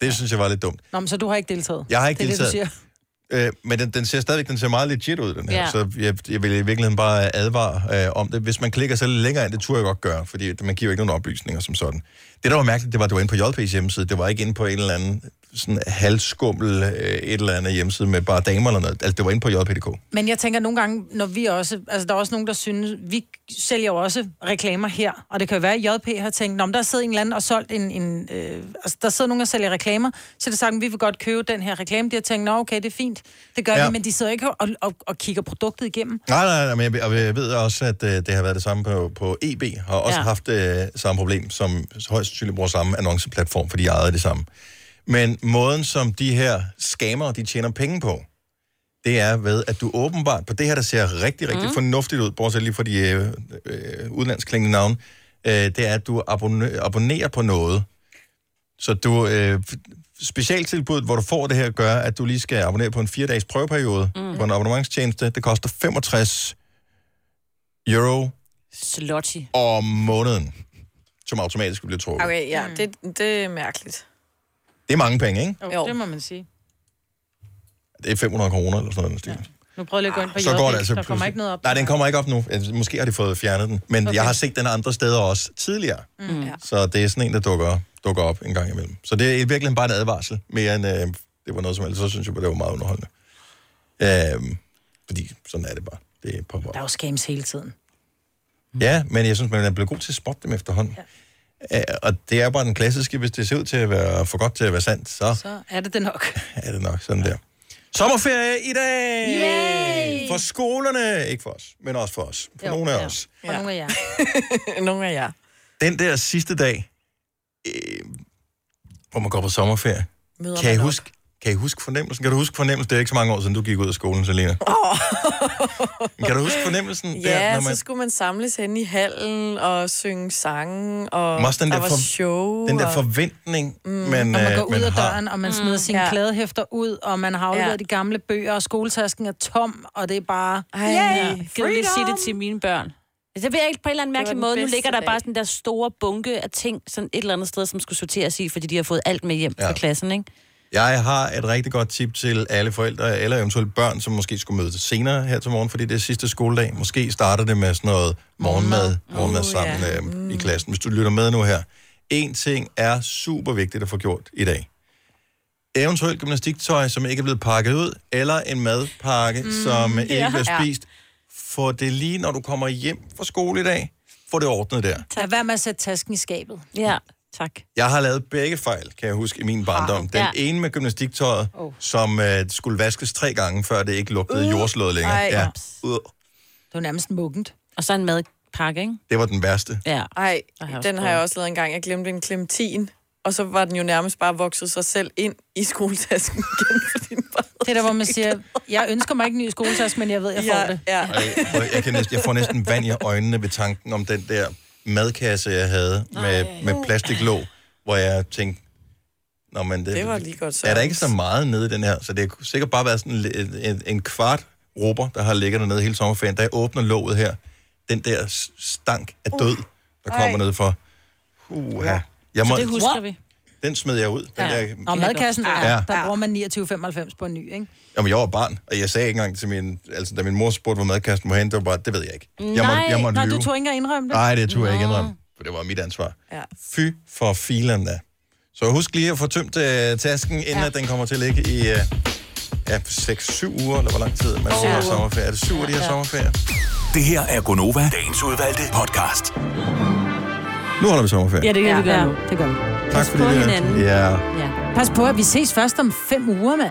Det synes jeg var lidt dumt. Nå, men så du har ikke deltaget? Jeg har ikke det er deltaget. Det, du siger. Øh, men den, den ser stadigvæk den ser meget legit ud, den her. Ja. Så jeg, jeg vil i virkeligheden bare advare øh, om det. Hvis man klikker så lidt længere ind, det turde jeg godt gøre, fordi man giver ikke nogen oplysninger som sådan. Det, der var mærkeligt, det var, at det var inde på JP's hjemmeside. Det var ikke inde på en eller anden sådan halvskummel øh, et eller andet hjemmeside med bare damer eller noget. Altså, det var inde på JP.dk. Men jeg tænker nogle gange, når vi også, altså der er også nogen, der synes, vi sælger jo også reklamer her, og det kan jo være, at JP har tænkt, om der sidder en eller anden og solgt en, en øh, altså der sidder nogen, der sælger reklamer, så er det sagt, vi vil godt købe den her reklame. De har tænkt, nå okay, det er fint, det gør ja. Vi, men de sidder ikke og, og, og kigger produktet igennem. Nej, nej, nej, men jeg, og jeg ved også, at øh, det har været det samme på, på EB, har også Ja. haft øh, samme problem, som højst sandsynligt bruger samme annonceplatform, fordi de ejede det samme. Men måden, som de her skamere, de tjener penge på, det er ved, at du åbenbart, på det her, der ser rigtig, rigtig mm. fornuftigt ud, bortset lige for de øh, øh, udlandsklingende navne, øh, det er, at du abonne, abonnerer på noget. Så du, øh, specialtilbuddet, hvor du får det her, gør, at du lige skal abonnere på en fire-dages prøveperiode Mm. mm. på en abonnementstjeneste. Det koster 65 euro Slotty. om måneden, som automatisk bliver trukket. Okay. Okay, ja, det, det er mærkeligt. Det er mange penge, ikke? Jo, jo. det må man sige. Det er 500 kroner eller sådan noget. Ja. Nu prøver jeg lige at gå ind på Så JP, går det altså der kommer ikke noget op. Nej, den kommer ikke op nu. Altså, Måske har de fået fjernet den. Men okay. jeg har set den andre steder også tidligere. Mm. Ja. Så det er sådan en, der dukker, dukker op en gang imellem. Så det er i virkeligheden bare en advarsel, mere end øh, det var noget som helst. Så synes jeg, det var meget underholdende. Øh, fordi sådan er det bare. Det popper op. Der er jo scams hele tiden. Ja, men jeg synes, man er blevet god til at spotte dem efterhånden. Ja. Øh, og det er bare den klassiske, hvis det ser ud til at være for godt til at være sandt, så Så er det det nok. er det nok sådan der. Sommerferie i dag! Yay! For skolerne, ikke for os, men også for os. For Jo, nogle af ja. os. For nogle af jer. nogle af jer. Den der sidste dag, øh, hvor man går på sommerferie, Møder kan I, op. huske, kan I huske fornemmelsen? Kan du huske fornemmelsen? Det er ikke så mange år siden, du gik ud af skolen, Selina. Men kan du huske fornemmelsen? Ja, der, når så skulle man samles hen i hallen og synge sange, og også den der der var for- show. den der og... forventning, mm. man, og man øh, går ud man af har. døren, og man smider sine Ja. kladehæfter ud, og man har afleveret Ja. de gamle bøger, og skoletasken er tom, og det er bare... Ej, Yay! ja. Gider lige sige det til mine børn. Altså, Det jeg ikke på en eller anden var mærkelig måde. Nu ligger der dag. bare sådan der store bunke af ting, sådan et eller andet sted, som skulle sorteres i, fordi de har fået alt med hjem ja. fra klassen, ikke? Jeg har et rigtig godt tip til alle forældre, eller eventuelt børn, som måske skulle møde senere her til morgen, fordi det er sidste skoledag. Måske starter det med sådan noget morgenmad, morgenmad Uh, sammen ja. øh, i klassen. Hvis du lytter med nu her. En ting er super vigtigt at få gjort i dag. Eventuelt gymnastiktøj, som ikke er blevet pakket ud, eller en madpakke, mm, som ikke ja. bliver spist. Få det lige, når du kommer hjem fra skole i dag. Få det ordnet der. Lad være med at sætte tasken i skabet. Ja, tak. Jeg har lavet begge fejl, kan jeg huske, i min barndom. Den Ja. ene med gymnastiktøjet, Oh. som uh, skulle vaskes tre gange, før det ikke lugtede uh. jordslået længere. Ej. Ja. Uh. Det var nærmest muggent. Og så en madpakke, ikke? Det var den værste. Ja. Ej, jeg den har jeg også lavet en gang. Jeg glemte en klementin Og så var den jo nærmest bare vokset sig selv ind i skoletasken igen. Fordi den bare Det er der, hvor man siger, jeg ønsker mig ikke en ny skoletaske, men jeg ved, jeg får Ja, det. ja. Ej, hvor jeg, kan næsten, jeg får næsten vand i øjnene ved tanken om den der madkasse, jeg havde med, med plastiklåg, hvor jeg tænkte, Nå, men det, Det var lige godt Er der ikke så meget nede i den her? Så det kunne sikkert bare være sådan en, en, en kvart råber, der har ligget dernede hele sommerferien. Da jeg åbner låget her, den der stank af død, der kommer ned for. Uh, ja. jeg må, Så det husker vi. Den smed jeg ud. Den Ja. der, Og madkassen, ja. Ja. der bruger man 29,95 på en ny, ikke? Jamen, jeg var barn, og jeg sagde ikke engang til min... Altså, da min mor spurgte, hvor madkassen var hen, det var bare, det ved jeg ikke. Jeg nej, måtte, jeg måtte nej, lyve. du tog ikke engang indrømme det. Nej, det turde jeg ikke indrømme, for det var mit ansvar. Ja. Fy for filen da. Så husk lige at få tømt uh, tasken, inden ja. at den kommer til at ligge i uh, ja, 6-7 uger, eller hvor lang tid man siger uger. sommerferie. Er det 7 uger, de har Ja. sommerferie? Det her er Gonova, dagens udvalgte podcast. Nu holder vi sommerferie. Ja, det kan vi gøre nu. det gør vi. tak fordi på det- hinanden. Ja. Ja. Pas på, at vi ses først om fem uger, mand.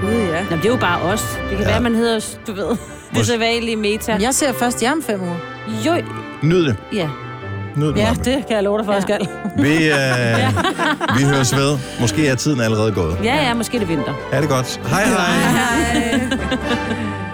Gud, ja. Nå, det er jo bare os. Det kan ja. være, man hedder, du ved, det sædvanlige meta. Jeg ser først jer om fem uger. Jo, Nyd det. ja. Nyd det, Ja, det kan jeg love dig for, ja. skal. Vi, uh, vi høres ved. Måske er tiden allerede gået. Ja, ja, måske er det vinter. Ha' det godt. Hej hej. Hej.